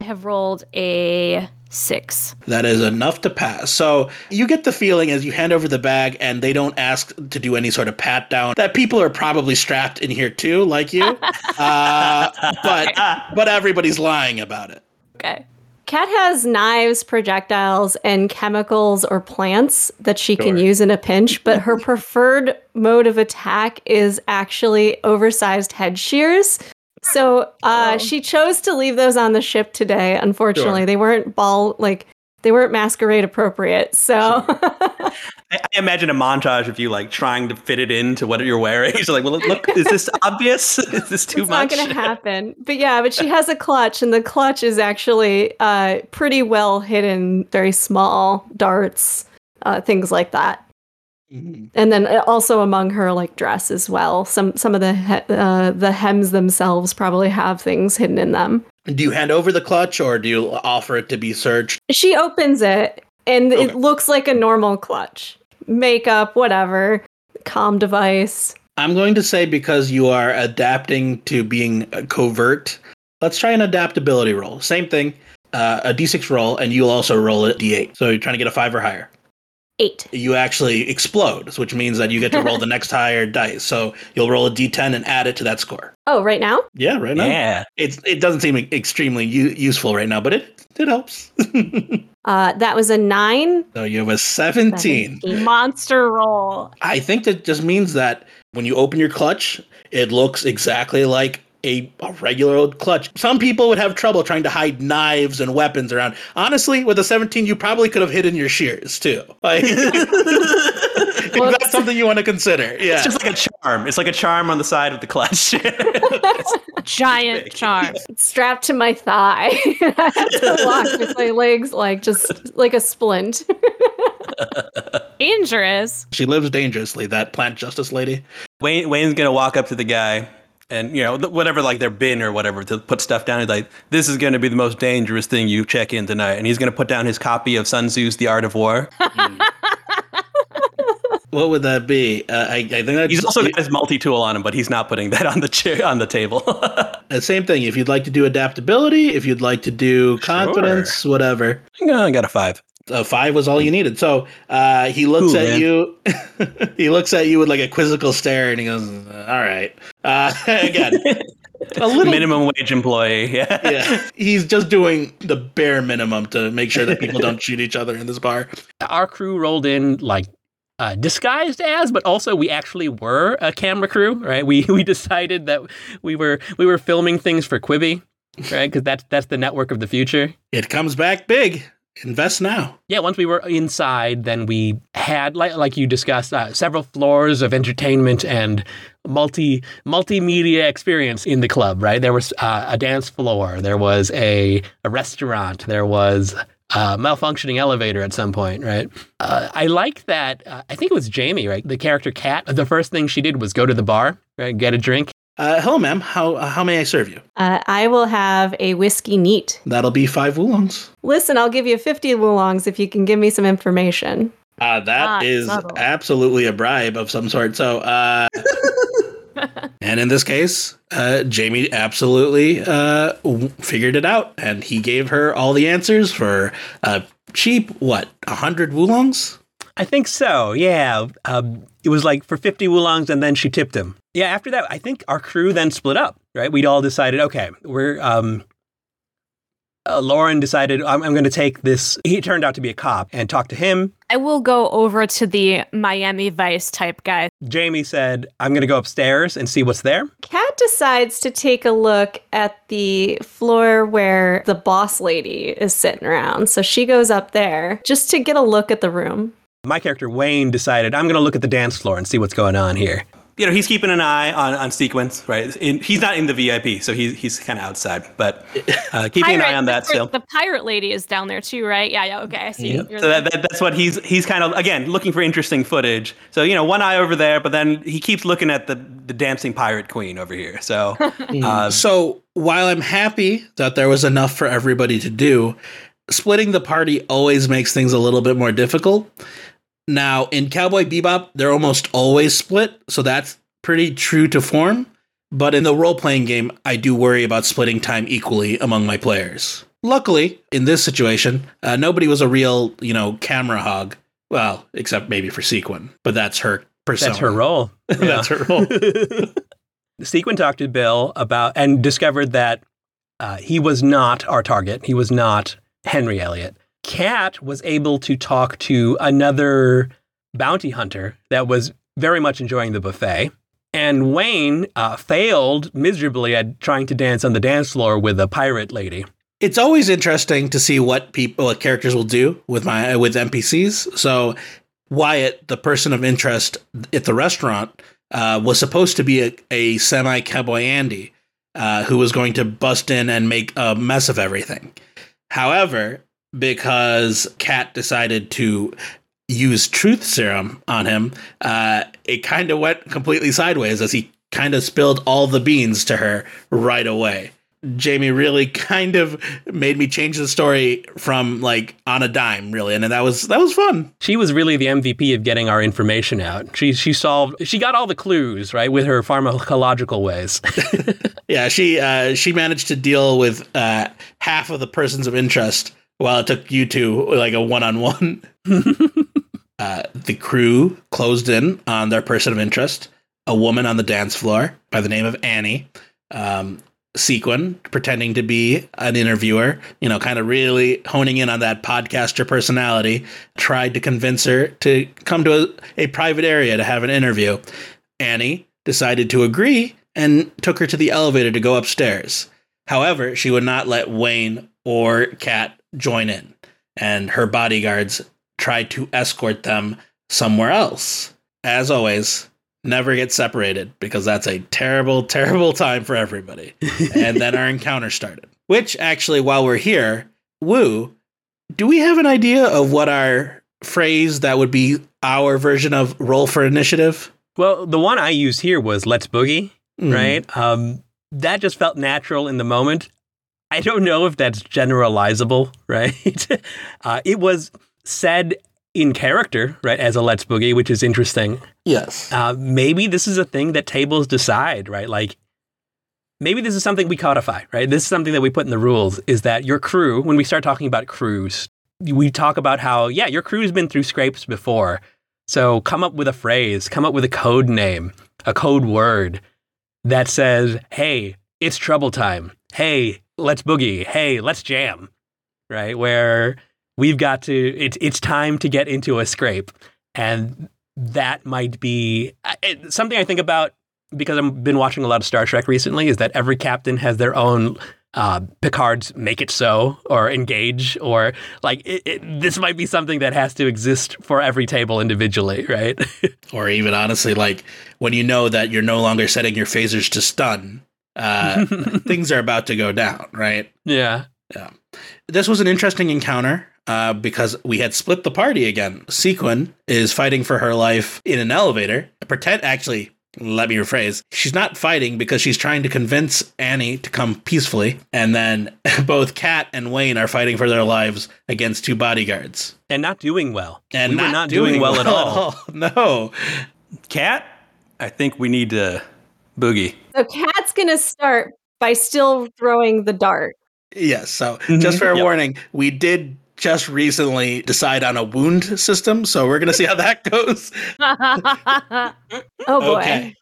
S4: I have rolled a six.
S1: That is enough to pass. So you get the feeling as you hand over the bag and they don't ask to do any sort of pat down that people are probably strapped in here too, like you. <laughs> uh, but but everybody's lying about it.
S4: Okay.
S5: Kat has knives, projectiles, and chemicals or plants that she can use in a pinch, but her <laughs> preferred mode of attack is actually oversized head shears. So uh, she chose to leave those on the ship today. Unfortunately,
S1: Sure.
S5: they weren't ball like they weren't masquerade appropriate. So <laughs>
S3: I, I imagine a montage of you like trying to fit it into what you're wearing. <laughs> She's like, well, look, is this obvious? <laughs> Is this too
S5: it's
S3: much?
S5: It's not going to happen. But yeah, but she has a clutch, and the clutch is actually uh, pretty well hidden, very small darts, uh, things like that.
S1: Mhm.
S5: and then uh, also among her like dress as well some some of the he- uh, the hems themselves probably have things hidden in them
S1: Do you hand over the clutch or do you offer it to be searched?
S5: she opens it and
S1: Okay.
S5: it looks like a normal clutch makeup whatever calm device
S1: I'm going to say because you are adapting to being uh, covert, let's try an adaptability roll. Same thing, uh, a d6 roll, and you'll also roll a d8. So you're trying to get a five or higher.
S5: Eight
S1: you actually explode, which means that you get to roll the <laughs> next higher dice. So you'll roll a d10 and add it to that score.
S5: oh right now
S1: Yeah, right now.
S3: Yeah.
S1: It's it doesn't seem extremely u- useful right now, but it it helps. <laughs>
S5: uh, that was a nine
S1: so you have a 17.
S5: 17.
S4: Monster roll.
S1: I think that just means that when you open your clutch, it looks exactly like a, a regular old clutch. Some people would have trouble trying to hide knives and weapons around. Honestly, with a 17, you probably could have hidden your shears too. Like, <laughs> <laughs>
S5: Well,
S1: that's something you want to consider. Yeah.
S3: It's just like a charm. It's like a charm on the side of the clutch. <laughs>
S4: Giant
S3: big.
S4: charm.
S5: It's strapped to my thigh I have to walk with my legs like just like a splint
S4: Dangerous.
S1: She lives dangerously, that plant justice lady.
S3: Wayne Wayne's gonna walk up to the guy and you know whatever like their bin or whatever to put stuff down. He's like, "This is gonna be the most dangerous thing you check in tonight," and he's gonna put down his copy of Sun Tzu's The Art of War. <laughs>
S1: What would that be? Uh, I, I think that's
S3: He's also got his multi tool on him, but he's not putting that on the chair on the table.
S1: the <laughs> same thing. If you'd like to do adaptability, if you'd like to do confidence, whatever.
S3: I got a five.
S1: A five was all you needed. So uh, he looks
S3: Ooh,
S1: at
S3: man.
S1: you. <laughs> he looks at you with like a quizzical stare, and he goes, "All right." Uh, <laughs> again, <laughs> a little
S3: Minimum wage employee. Yeah.
S1: Yeah, he's just doing the bare minimum to make sure that people don't shoot each other in this bar.
S2: Our crew rolled in like uh, disguised as, but also we actually were a camera crew, right? We we decided that we were we were filming things for Quibi, right? Because that's that's the network of the future.
S1: It comes back big. Invest now.
S2: Yeah, once we were inside, then we had, like, like you discussed, uh, several floors of entertainment and multi multimedia experience in the club. Right, there was uh, a dance floor, there was a a restaurant, there was a malfunctioning elevator at some point. Right, uh, I like that. Uh, I think it was Jamie, right, the character Kat. The first thing she did was go to the bar, right, get a drink.
S1: Uh, hello, ma'am. How how may I serve you?
S5: uh, i will have a whiskey neat
S1: That'll be five woolongs.
S5: listen i'll give you 50 woolongs if you can give me some information
S1: Uh, that
S4: Ah,
S1: is
S4: subtle.
S1: absolutely a bribe of some sort. So, uh, <laughs> and in this case, uh, Jamie absolutely uh, w- figured it out, and he gave her all the answers for uh, cheap, what, a 100 woolongs?
S2: I think so. Yeah. Um, it was like for 50 woolongs and then she tipped him. Yeah. After that, I think our crew then split up, right? We'd all decided, okay, we're, um, uh, Lauren decided I'm, I'm going to take this. He turned out to be a cop and talk to him.
S4: I will go over to the Miami Vice type guy.
S2: Jamie said, I'm going to go upstairs and see what's there.
S5: Kat decides to take a look at the floor where the boss lady is sitting around. So she goes up there just to get a look at the room.
S2: My character, Wayne, decided, I'm going to look at the dance floor and see what's going on here.
S3: you know, he's keeping an eye on, on sequence, right? In, he's not in the VIP, so he's he's kind of outside, but uh, <laughs> keeping an eye on that
S4: the,
S3: still.
S4: The pirate lady is down there too, right? Yeah, yeah. Okay, I see.
S1: Yep.
S4: You're
S3: So that, that, that's what he's he's kind of again looking for interesting footage. So you know, one eye over there, but then he keeps looking at the the dancing pirate queen over here. So uh, <laughs>
S1: So while I'm happy that there was enough for everybody to do, splitting the party always makes things a little bit more difficult. Now, in Cowboy Bebop, they're almost always split, so that's pretty true to form. But in the role playing game, I do worry about splitting time equally among my players. Luckily, in this situation, uh, nobody was a real, you know, camera hog. Well, except maybe for Sequin, but that's her persona.
S2: That's her role. <laughs>
S1: That's her role. <laughs>
S2: Sequin talked to Bill about and discovered that uh, he was not our target. He was not Henry Elliott. Kat was able to talk to another bounty hunter that was very much enjoying the buffet. And Wayne uh, failed miserably at trying to dance on the dance floor with a pirate lady.
S1: it's always interesting to see what people what characters will do with my with NPCs. So Wyatt, the person of interest at the restaurant, uh, was supposed to be a, a semi cowboy Andy uh, who was going to bust in and make a mess of everything. However, because Kat decided to use truth serum on him, uh, it kind of went completely sideways as he kind of spilled all the beans to her right away. Jamie really kind of made me change the story from like on a dime, really, and that was that was fun.
S2: She was really the MVP of getting our information out. She she solved she got all the clues right with her pharmacological ways. <laughs>
S1: Yeah, she uh, she managed to deal with uh, half of the persons of interest, while it took you two like a one on one. The crew closed in on their person of interest, a woman on the dance floor by the name of Annie. Um, Sequin pretending to be an interviewer, you know, kind of really honing in on that podcaster personality, tried to convince her to come to a, a private area to have an interview. Annie decided to agree and took her to the elevator to go upstairs. However, she would not let Wayne or Kat join in, and her bodyguards try to escort them somewhere else. As always, never get separated because that's a terrible, <laughs> terrible time for everybody. and then our encounter started. Which actually, while we're here, Woo, do we have an idea of what our phrase that would be our version of roll for initiative?
S2: well, the one I used here was "Let's Boogie,"
S1: Mm.
S2: right? Um, that just felt natural in the moment. I don't know if that's generalizable, <laughs> right? uh, it was said in character, right, as a "Let's Boogie," which is interesting.
S1: Yes.
S2: Uh, maybe this is a thing that tables decide, right? Like maybe this is something we codify, right? This is something that we put in the rules is that your crew, when we start talking about crews, we talk about how, yeah, your crew's been through scrapes before. So come up with a phrase, come up with a code name, a code word that says, hey, it's trouble time. Hey, let's boogie. Hey, let's jam, right? Where we've got to, it's, it's time to get into a scrape. And that might be it, something I think about because I've been watching a lot of Star Trek recently. Is that every captain has their own uh, Picard's "Make It So" or "Engage" or like it, it, this might be something that has to exist for every table individually, right? <laughs>
S1: Or even honestly, like when you know that you're no longer setting your phasers to stun, uh, <laughs> things are about to go down, right?
S2: yeah, Yeah.
S1: This was an interesting encounter uh, because we had split the party again. Sequin is fighting for her life in an elevator. Pretend, actually, let me rephrase. She's not fighting because she's trying to convince Annie to come peacefully. And then <laughs> both Kat and Wayne are fighting for their lives against two bodyguards.
S2: and not doing well.
S1: And
S2: we
S1: not,
S2: were not doing, well, at all. <laughs>
S1: No.
S3: Kat, I think we need to Boogie.
S5: So Kat's gonna start by still throwing the dart.
S1: Yes. So
S3: Mhm,
S1: just fair
S3: yep.
S1: warning, we did just recently decide on a wound system, so we're gonna see how that <laughs> goes. <laughs>
S5: Oh boy.
S1: Okay.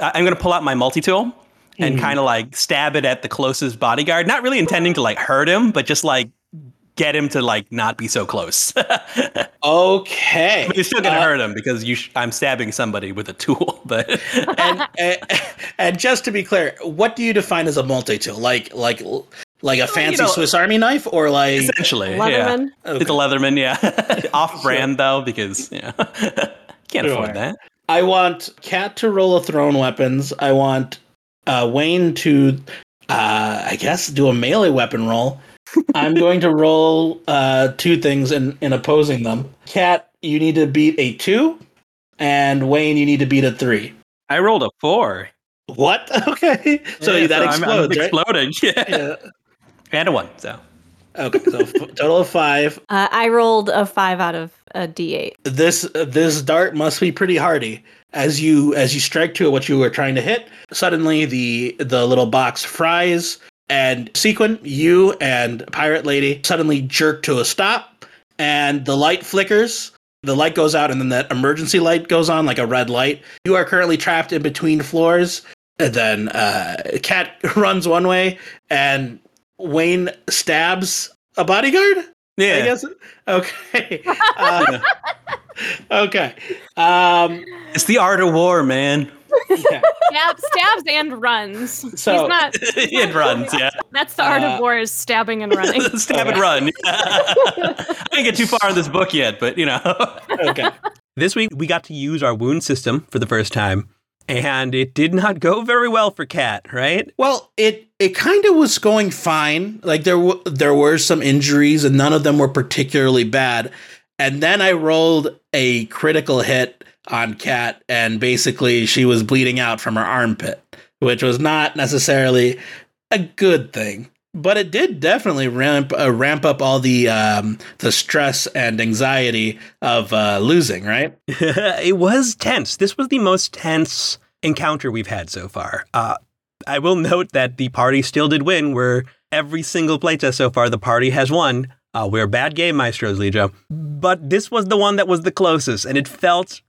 S3: I- I'm going to pull out my multi tool and kind of like stab it at the closest bodyguard. Not really intending to like hurt him, but just like get him to like not be so close. <laughs>
S1: Okay.
S3: But it's still going to
S1: Uh,
S3: hurt him because you sh- I'm stabbing somebody with a tool. <laughs> But <laughs>
S1: and, and and just to be clear, what do you define as a multi-tool? Like like like a fancy
S3: know-
S1: Swiss Army knife, or like
S3: essentially, yeah.
S5: Leatherman.
S3: It's a Leatherman, yeah. Off brand though, because yeah, can't
S1: Sure.
S3: afford that.
S1: I want Kat to roll a thrown weapons. I want uh, Wayne to, uh, I guess, do a melee weapon roll. I'm going to roll uh, two things in, in opposing them. Kat, you need to beat a two, and Wayne, you need to beat a three.
S3: I rolled a four.
S1: What? <laughs> Okay, so
S3: Yeah,
S1: that
S3: I'm- I'm
S1: explodes, right?
S3: exploding. <laughs> Yeah.
S1: Yeah.
S3: and a one. So
S1: Okay, so f- <laughs> total of five.
S5: Uh, I rolled a five out of a d8.
S1: this this dart must be pretty hardy as you as you strike to what you were trying to hit suddenly the the little box fries and sequin you and pirate lady suddenly jerk to a stop and the light flickers. The light goes out and then that emergency light goes on like a red light. You are currently trapped in between floors. And then uh Kat <laughs> runs one way and wayne stabs a bodyguard I guess. Okay. Uh, okay. Um,
S3: it's the art of war, man.
S1: yeah.
S4: Stab, stabs and runs.
S1: So-
S4: He's not. <laughs>
S3: it runs. Yeah,
S4: That's the art
S1: Uh,
S4: of war: is stabbing and running. <laughs>
S3: stab and run. <laughs> I didn't get too far in this book yet, but you know.
S1: Okay.
S2: This week, we got to use our wound system for the first time, and it did not go very well for Kat, right?
S1: Well, it it kind of was going fine. Like there w- there were some injuries, and none of them were particularly bad. And then I rolled a critical hit on Kat, and basically she was bleeding out from her armpit, which was not necessarily a good thing. But it did definitely ramp uh, ramp up all the um, the stress and anxiety of uh, losing. Right? <laughs>
S2: it was tense. This was the most tense encounter we've had so far. Uh, I will note that the party still did win, where every single playtest so far, the party has won. Uh, we're bad game maestros, Lijo. But this was the one that was the closest, and it felt.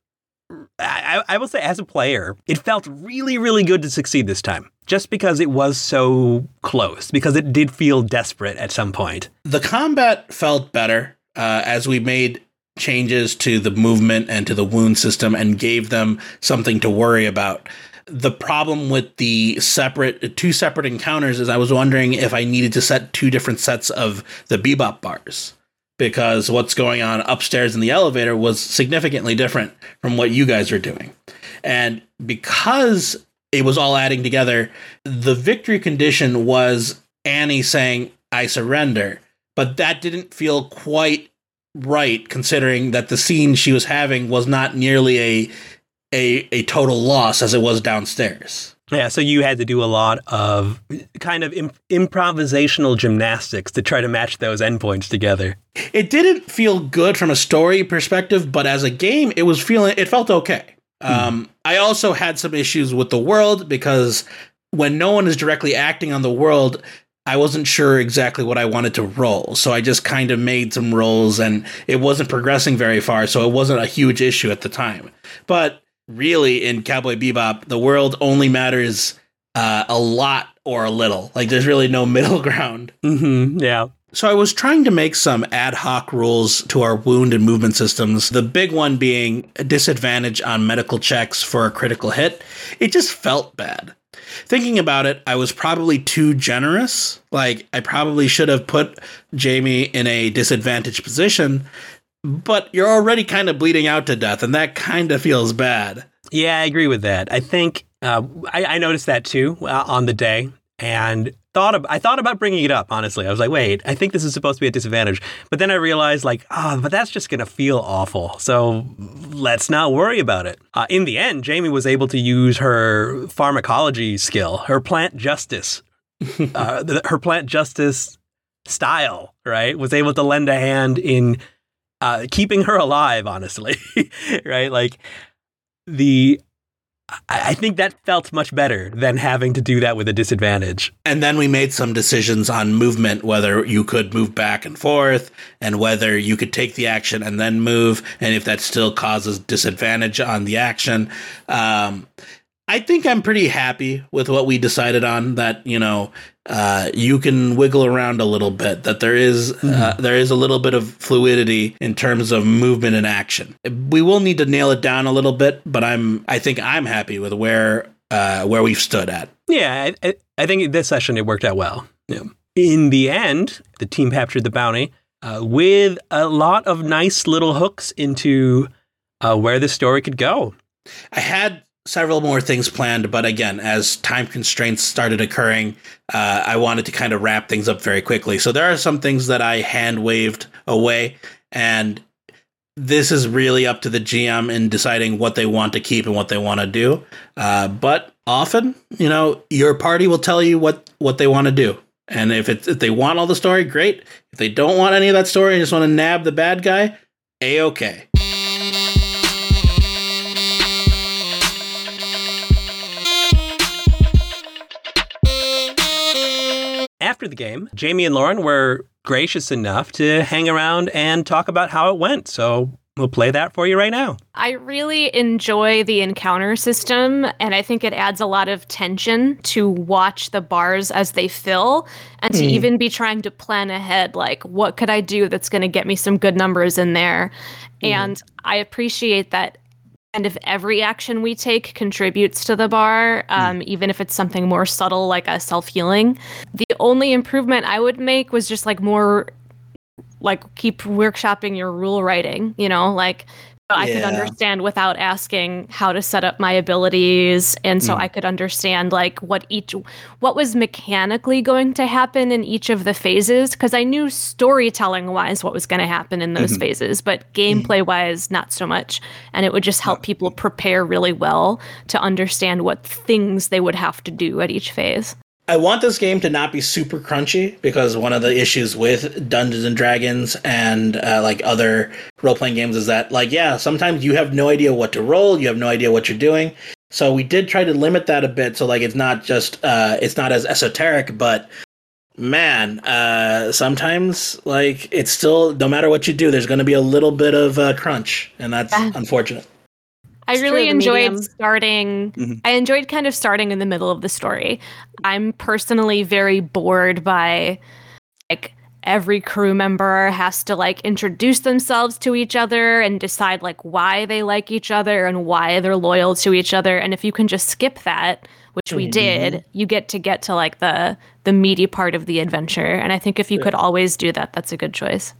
S2: I, I will say, as a player, it felt really, really good to succeed this time, just because it was so close, because it did feel desperate at some point.
S1: the combat felt better uh, as we made changes to the movement and to the wound system and gave them something to worry about. The problem with the separate two separate encounters is I was wondering if I needed to set two different sets of the bebop bars because what's going on upstairs in the elevator was significantly different from what you guys are doing. And because it was all adding together, the victory condition was Annie saying, I surrender. But that didn't feel quite right considering that the scene she was having was not nearly a a, a total loss as it was downstairs.
S2: Yeah, so you had to do a lot of kind of imp- improvisational gymnastics to try to match those endpoints together.
S1: It didn't feel good from a story perspective, but as a game, it was feeling it felt okay. Um, I also had some issues with the world because when no one is directly acting on the world, I wasn't sure exactly what I wanted to roll. So I just kind of made some rolls and it wasn't progressing very far. So it wasn't a huge issue at the time. But really, in Cowboy Bebop, the world only matters uh, a lot or a little. Like there's really no <laughs> middle ground.
S2: Mm-hmm. Yeah.
S1: So I was trying to make some ad hoc rules to our wound and movement systems. The big one being a disadvantage on medical checks for a critical hit. It just felt bad. Thinking about it, I was probably too generous. Like I probably should have put Jamie in a disadvantaged position, but you're already kind of bleeding out to death and that kind of feels bad.
S2: Yeah, I agree with that. I think uh, I, I noticed that too uh, on the day, and thought of, I thought about bringing it up. Honestly, I was like, wait, I think this is supposed to be a disadvantage, but then I realized, like, oh, but that's just gonna feel awful. So let's not worry about it. Uh, in the end, Jamie was able to use her pharmacology skill, her plant justice, <laughs> uh, the, her plant justice style, right? Was able to lend a hand in uh, keeping her alive. Honestly, <laughs> right? Like the I, think that felt much better than having to do that with a disadvantage.
S1: And then we made some decisions on movement, whether you could move back and forth, and whether you could take the action and then move, and if that still causes disadvantage on the action. Um, I think I'm pretty happy with what we decided on. That you know, uh, you can wiggle around a little bit. That there is, uh, there is a little bit of fluidity in terms of movement and action. We will need to nail it down a little bit, but I'm, I think I'm happy with where uh, where we've stood at.
S2: Yeah, I, I, I think this session it worked out well. Yeah. In the end, the team captured the bounty uh, with a lot of nice little hooks into uh, where the story could go.
S1: I had several more things planned, but again, as time constraints started occurring, uh, I wanted to kind of wrap things up very quickly. So there are some things that I hand waved away, and this is really up to the GM in deciding what they want to keep and what they want to do. Uh, but often, you know, your party will tell you what what they want to do. And if if they want all the story, great. If they don't want any of that story and just want to nab the bad guy, a okay.
S2: After the game, Jamie and Lauren were gracious enough to hang around and talk about how it went. So we'll play that for you right now.
S4: I really enjoy the encounter system, and I think it adds a lot of tension to watch the bars as they fill and to hmm. even be trying to plan ahead like, what could I do that's going to get me some good numbers in there? Hmm. And I appreciate that kind of every action we take contributes to the bar, hmm. um, even if it's something more subtle like a self healing. The only improvement I would make was just like more like keep workshopping your rule writing, you know, like so I could understand without asking how to set up my abilities and so mm. I could understand like what each what was mechanically going to happen in each of the phases because I knew storytelling wise what was going to happen in those mm-hmm. phases but mm. gameplay wise not so much. And it would just help people prepare really well to understand what things they would have to do at each phase.
S1: I want this game to not be super crunchy because one of the issues with Dungeons and Dragons and uh, like other role playing games is that like yeah sometimes you have no idea what to roll you have no idea what you're doing so we did try to limit that a bit so like it's not just uh, it's not as esoteric but man uh, sometimes like it's still no matter what you do there's going to be a little bit of uh, crunch and that's
S4: Yeah.
S1: unfortunate.
S4: I
S5: It's true,
S4: really enjoyed
S5: medium.
S4: starting.
S3: Mhm.
S4: I enjoyed kind of starting in the middle of the story. I'm personally very bored by like every crew member has to like introduce themselves to each other and decide like why they like each other and why they're loyal to each other. And if you can just skip that, which we did, you get to get to like the the meaty part of the adventure. And I think if you could always do that, that's a good choice.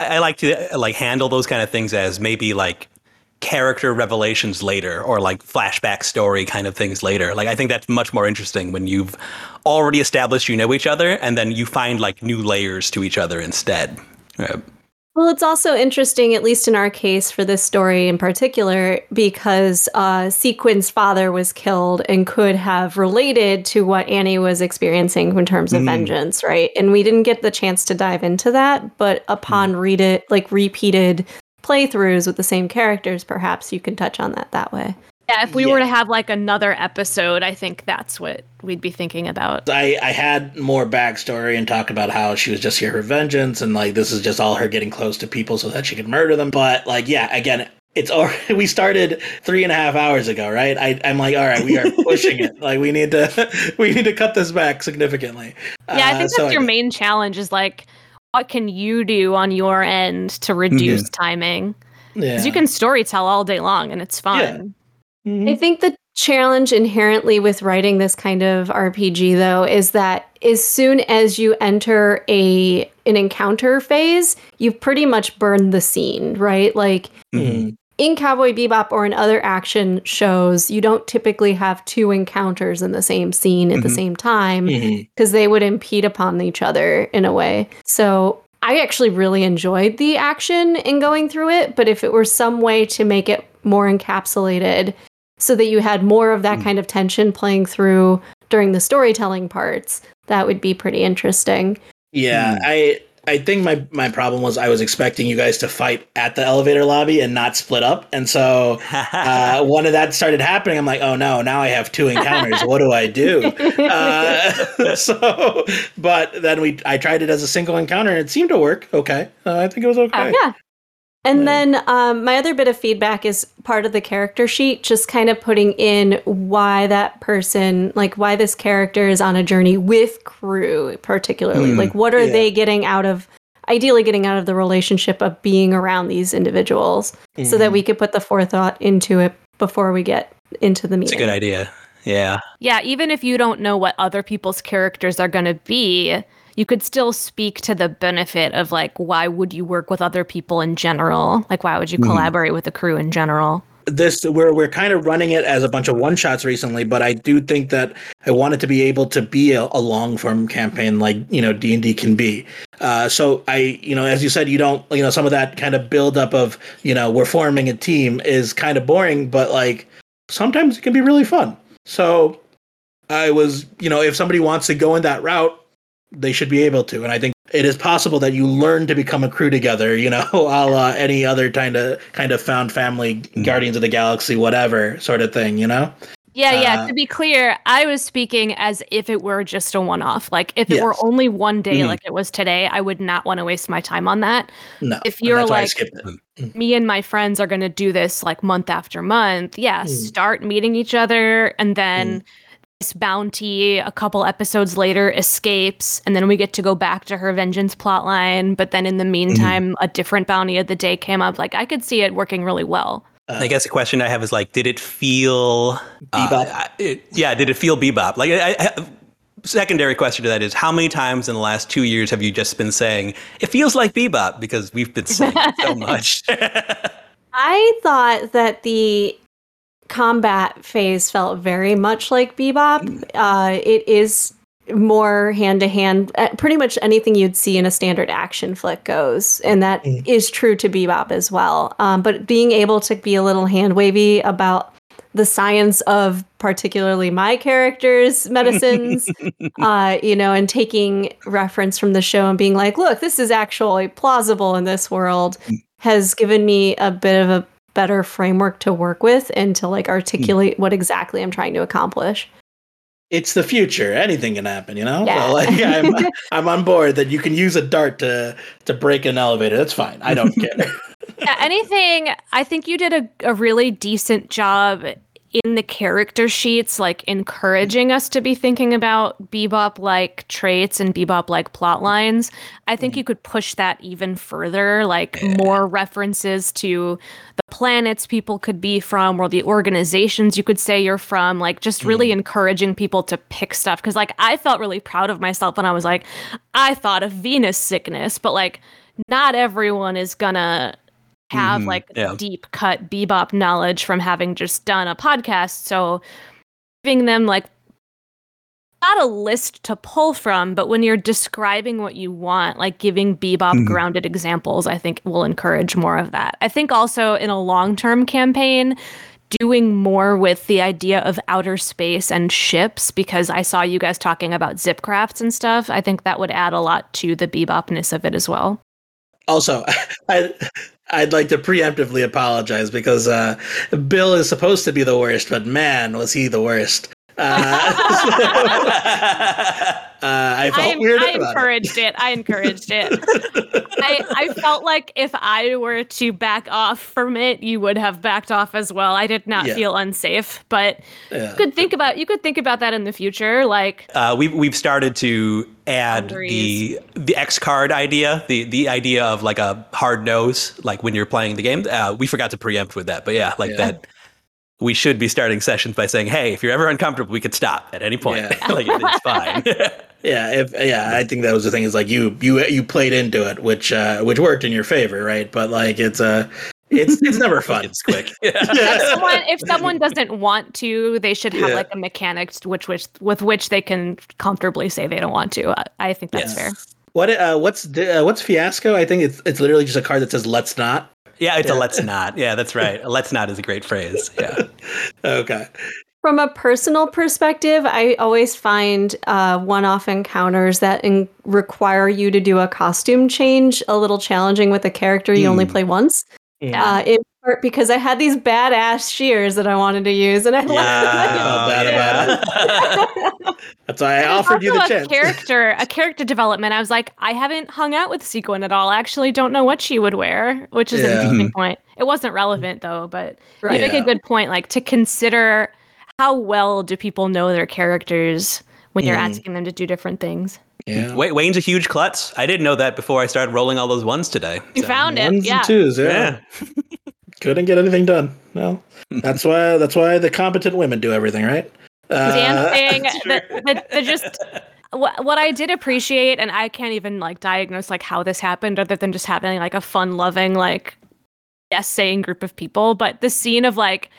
S3: I I like to uh, like handle those kind of things as maybe like character revelations later or like flashback story kind of things later. Like I think that's much more interesting when you've already established you know each other and then you find like new layers to each other instead. Right.
S5: Well, it's also interesting, at least in our case for this story in particular, because uh, Sequin's father was killed and could have related to what Annie was experiencing in terms of
S3: Mm.
S5: vengeance, right? And we didn't get the chance to dive into that, but upon read it, like repeated playthroughs with the same characters, perhaps you can touch on that that way.
S4: Yeah, if we were to have like another episode, I think that's what we'd be thinking about.
S1: I, I had more backstory and talked about how she was just here for vengeance and like this is just all her getting close to people so that she could murder them. But like, yeah, again, it's already, <laughs> we started three and a half hours ago, right? I, I'm like, all right, we are <laughs> pushing it. Like we need to, <laughs> we need to cut this back significantly.
S4: Yeah, I
S1: Uh,
S4: think
S1: so
S4: that's your main challenge is like, what can you do on your end to reduce timing?
S1: Yeah.
S4: Because you can story tell all day long and it's fun.
S1: Mhm.
S5: I think the challenge inherently with writing this kind of RPG though is that as soon as you enter a an encounter phase, you've pretty much burned the scene, right? Like
S1: Mhm.
S5: In Cowboy Bebop or in other action shows, you don't typically have two encounters in the same scene at the
S3: Mhm.
S5: same time because they would impede upon each other in a way. So I actually really enjoyed the action in going through it, but if it were some way to make it more encapsulated so that you had more of that
S3: Mm.
S5: kind of tension playing through during the storytelling parts, that would be pretty interesting.
S1: Yeah,
S3: Hmm.
S1: I I think my my problem was I was expecting you guys to fight at the elevator lobby and not split up, and so <laughs> uh, of that started happening, I'm like, oh no, now I have two encounters. what do I do? <laughs> Uh, <laughs> so, but then we I tried it as a single encounter and it seemed to work. Okay, uh, I think it was okay.
S5: yeah. And then um, my other bit of feedback is part of the character sheet, just kind of putting in why that person, like why this character is on a journey with crew, particularly.
S1: Hmm,
S5: like, what are
S1: yeah.
S5: they getting out of, ideally, getting out of the relationship of being around these individuals so
S1: Mm-hmm.
S5: that we could put the forethought into it before we get into the meeting.
S3: It's a good idea. Yeah.
S4: Yeah, even if you don't know what other people's characters are going to be, you could still speak to the benefit of like why would you work with other people in general? Like why would you collaborate with the crew in general?
S1: this we're we're kind of running it as a bunch of one shots recently, but I do think that I want it to be able to be a, a long form campaign like you know D and D can be. Uh, so I you know as you said you don't you know some of that kind of build up of you know we're forming a team is kind of boring, but like sometimes it can be really fun. So I was you know if somebody wants to go in that route, they should be able to, and I think it is possible that you learn to become a crew together, you know, <laughs> a la any other kind of kind of found family, Guardians of the Galaxy, whatever sort of thing, you know.
S4: Yeah, yeah.
S1: Uh,
S4: To be clear, I was speaking as if it were just a one off. Like if it were only one day
S1: Mhm.
S4: like it was today, I would not want to waste my time on that.
S1: No,
S4: If you're
S1: that's why I
S4: like- Me and my friends are going to do this like month after month. Yeah,
S1: Mm.
S4: start meeting each other and then this bounty a couple episodes later escapes and then we get to go back to her vengeance plotline, but then in the meantime a different bounty of the day came up. Like I could see it working really well.
S1: Uh,
S3: I guess the question I have is like, did it feel uh,
S1: Bebop?
S3: I- it- yeah, did it feel bebop? Like, I, I, secondary question to that is, how many times in the last two years have you just been saying it feels like bebop because we've been saying it so <laughs> much? <laughs>
S5: I thought that the combat phase felt very much like Bebop. Uh, it is more hand to hand. Pretty much anything you'd see in a standard action flick goes, and that is
S1: Mm.
S5: true to Bebop as well. Um, but being able to be a little hand wavy about the science of particularly my characters' <laughs> medicines, uh, you know, and taking reference from the show and being like, look, this is actually plausible in this world has given me a bit of a better framework to work with and to like hmm. articulate what exactly I'm trying to accomplish.
S1: it's the future. Anything can happen, you know.
S5: Yeah.
S1: So like, I'm <laughs> I'm on board that you can use a dart to to break an elevator. That's fine. I don't care. <laughs>
S4: yeah, anything. I think you did a, a really decent job in the character sheets, like encouraging us to be thinking about bebop like traits and bebop like plot lines. I think hmm. you could push that even further, like more references to the planets people could be from or the organizations you could say you're from, like just really encouraging people to pick stuff. Cause like I felt really proud of myself when I was like, I thought of Venus sickness, but like not everyone is gonna have
S3: Mhm,
S4: like
S3: yeah.
S4: deep cut bebop knowledge from having just done a podcast. So giving them like not a list to pull from, but when you're describing what you want, like giving bebop
S3: Mhm.
S4: grounded examples, I think will encourage more of that. I think also in a long term campaign, doing more with the idea of outer space and ships, because I saw you guys talking about zip crafts and stuff. I think that would add a lot to the bebopness of it as well.
S1: Also, <laughs> I I'd like to preemptively apologize because uh, Bill is supposed to be the worst, but man, was he the worst. Uh, <laughs> uh, I felt
S4: I,
S1: weird
S4: I
S1: about it.
S4: encouraged it. I encouraged it. <laughs> I, I felt like if I were to back off from it, you would have backed off as well. I did not
S1: Yeah.
S4: feel unsafe, but
S1: Yeah.
S4: you could think about you could think about that in the future. Like
S3: uh, we've we've started to add the the X card idea, the the idea of like a hard nose, like when you're playing the game. Uh, we forgot to preempt with that, but yeah, like
S1: Yeah.
S3: that. We should be starting sessions by saying, "Hey, if you're ever uncomfortable, we could stop at any point.
S1: Yeah. <laughs>
S3: like it's fine." <laughs>
S1: Yeah, if yeah, I think that was the thing. Is like you you you played into it, which uh, which worked in your favor, right? But like it's uh, it's it's never <laughs> fun.
S3: it's quick.
S4: if someone if someone doesn't want to, they should have
S1: Yeah.
S4: like a mechanic which which with which they can comfortably say they don't want to. I, I think that's
S3: Yes.
S4: fair.
S1: What uh, what's uh, what's fiasco? I think it's it's literally just a card that says "Let's not."
S3: Yeah, it's
S1: Yeah.
S3: a let's not. Yeah, that's right. <laughs> A let's not is a great phrase. Yeah.
S1: Okay.
S5: From a personal perspective, I always find uh, one off encounters that in- require you to do a costume change a little challenging with a character you only
S1: Hmm.
S5: play once. Uh, in part because I had these badass shears that I wanted to use, and I left
S1: I felt bad about it. <laughs> That's why I offered you the
S4: a
S1: chance.
S4: character, a character development. I was like, I haven't hung out with Sequin at all. I actually don't know what she would wear, which is
S1: Yeah.
S4: an interesting point. It wasn't relevant though, but
S5: Right.
S4: you make
S1: Yeah.
S4: a good point. Like to consider how well do people know their characters when you're
S1: Mm.
S4: asking them to do different things.
S1: yeah.
S3: Wait, Wayne's a huge klutz. I didn't know that before I started rolling all those ones today.
S4: You
S3: So-
S4: found it,
S1: Ones
S4: yeah.
S1: and twos, yeah.
S3: Yeah. <laughs>
S1: Couldn't get anything done. No. That's why that's why the competent women do everything, right? Uh,
S4: Dancing,
S3: That's
S4: the,
S3: true.
S4: the, the just what, what I did appreciate, and I can't even like diagnose like how this happened, other than just having like a fun-loving like yes saying group of people. But the scene of like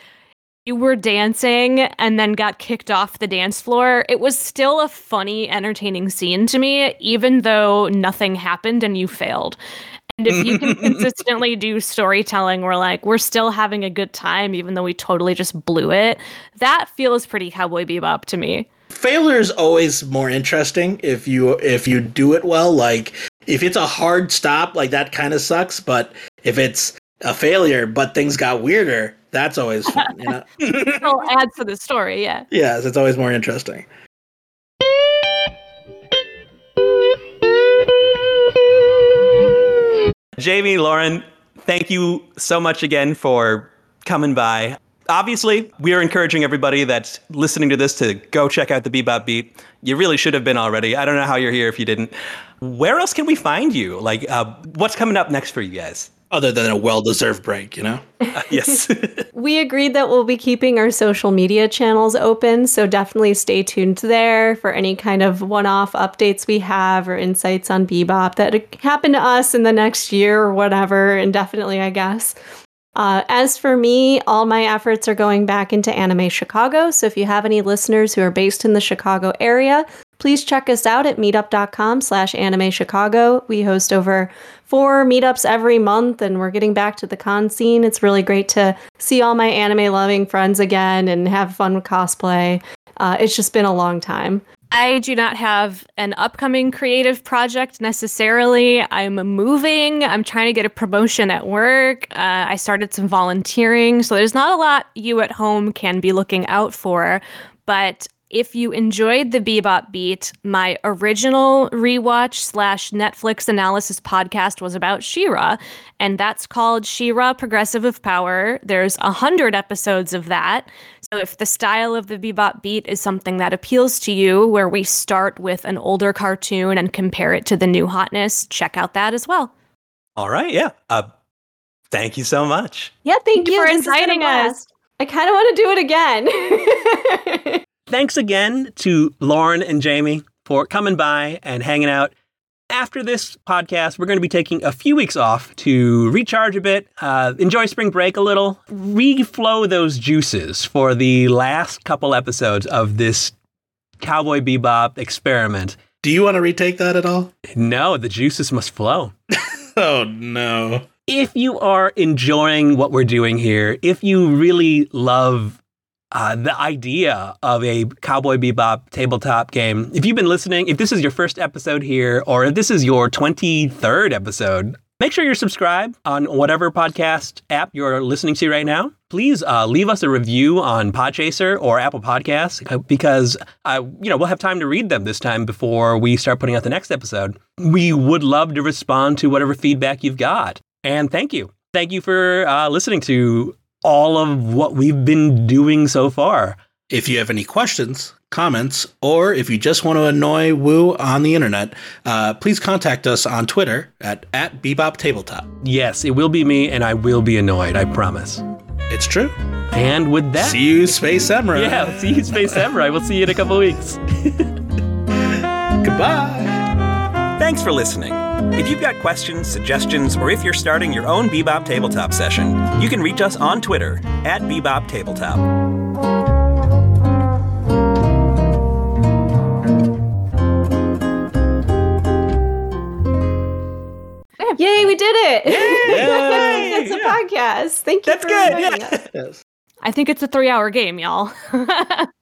S4: you were dancing and then got kicked off the dance floor, it was still a funny, entertaining scene to me, even though nothing happened and you failed. And if you can <laughs> consistently do storytelling where like we're still having a good time even though we totally just blew it, that feels pretty cowboy bebop to me.
S1: failure is always more interesting if you if you do it well like if it's a hard stop like that kind of sucks but if it's a failure but things got weirder that's always fun you know <laughs>
S4: It <laughs> adds to the story, yeah.
S1: yes it's always more interesting
S3: Jamie, Lauren, thank you so much again for coming by. Obviously, we are encouraging everybody that's listening to this to go check out the Bebop Beat. You really should have been already. I don't know how you're here if you didn't. Where else can we find you? Like, uh, what's coming up next for you guys?
S1: Other than a well-deserved break you know
S3: Uh, <laughs> yes. <laughs>
S5: We agreed that we'll be keeping our social media channels open, so definitely stay tuned there for any kind of one off updates we have or insights on Bebop that happen to us in the next year or whatever, indefinitely, I guess. Uh, as for me, all my efforts are going back into Anime Chicago, so if you have any listeners who are based in the Chicago area, please check us out at meetup.com slash anime Chicago. We host over four meetups every month and we're getting back to the con scene. It's really great to see all my anime loving friends again and have fun with cosplay. Uh, it's just been a long time.
S4: I do not have an upcoming creative project necessarily. I'm moving. I'm trying to get a promotion at work. Uh, I started some volunteering. So there's not a lot you at home can be looking out for. But if you enjoyed the Bebop Beat, my original rewatch slash Netflix analysis podcast was about She-Ra, and that's called She-Ra Progressive of Power. There's a hundred episodes of that. So if the style of the Bebop Beat is something that appeals to you, where we start with an older cartoon and compare it to the new hotness, check out that as well.
S3: All right. Yeah. Uh, thank you so much.
S5: Yeah, thank,
S4: you
S5: you
S4: for
S5: This has been a
S4: inviting us.
S5: I kind of want to do it again. <laughs>
S2: Thanks again to Lauren and Jamie for coming by and hanging out. After this podcast, we're going to be taking a few weeks off to recharge a bit, uh, enjoy spring break a little, reflow those juices for the last couple episodes of this Cowboy Bebop experiment.
S1: do you want to retake that at all
S2: No, the juices must flow. <laughs>
S1: oh no
S2: if you are enjoying what we're doing here, if you really love uh, the idea of a Cowboy Bebop tabletop game, if you've been listening, if this is your first episode here, or if this is your 23rd episode, make sure you're subscribed on whatever podcast app you're listening to right now. Please uh, leave us a review on Podchaser or Apple Podcasts uh, because uh, you know we'll have time to read them this time before we start putting out the next episode. We would love to respond to whatever feedback you've got. And thank you. Thank you for uh, listening to all of what we've been doing so far.
S1: If you have any questions, comments, or if you just want to annoy Woo on the internet, uh, please contact us on Twitter at, at Bebop Tabletop.
S2: Yes, it will be me, and I will be annoyed, I promise.
S1: It's true.
S2: And with that,
S1: See you, Space Samurai.
S2: yeah, see you, Space Samurai. We'll see you in a couple weeks. <laughs>
S1: Goodbye.
S3: Thanks for listening. If you've got questions, suggestions, or if you're starting your own Bebop Tabletop session, you can reach us on Twitter at Bebop Tabletop.
S5: Yay, we did it!
S3: Yay! <laughs>
S5: That's a podcast. Thank you
S3: That's
S5: for
S3: good, yeah.
S5: us.
S4: I think it's a three hour game, y'all. <laughs>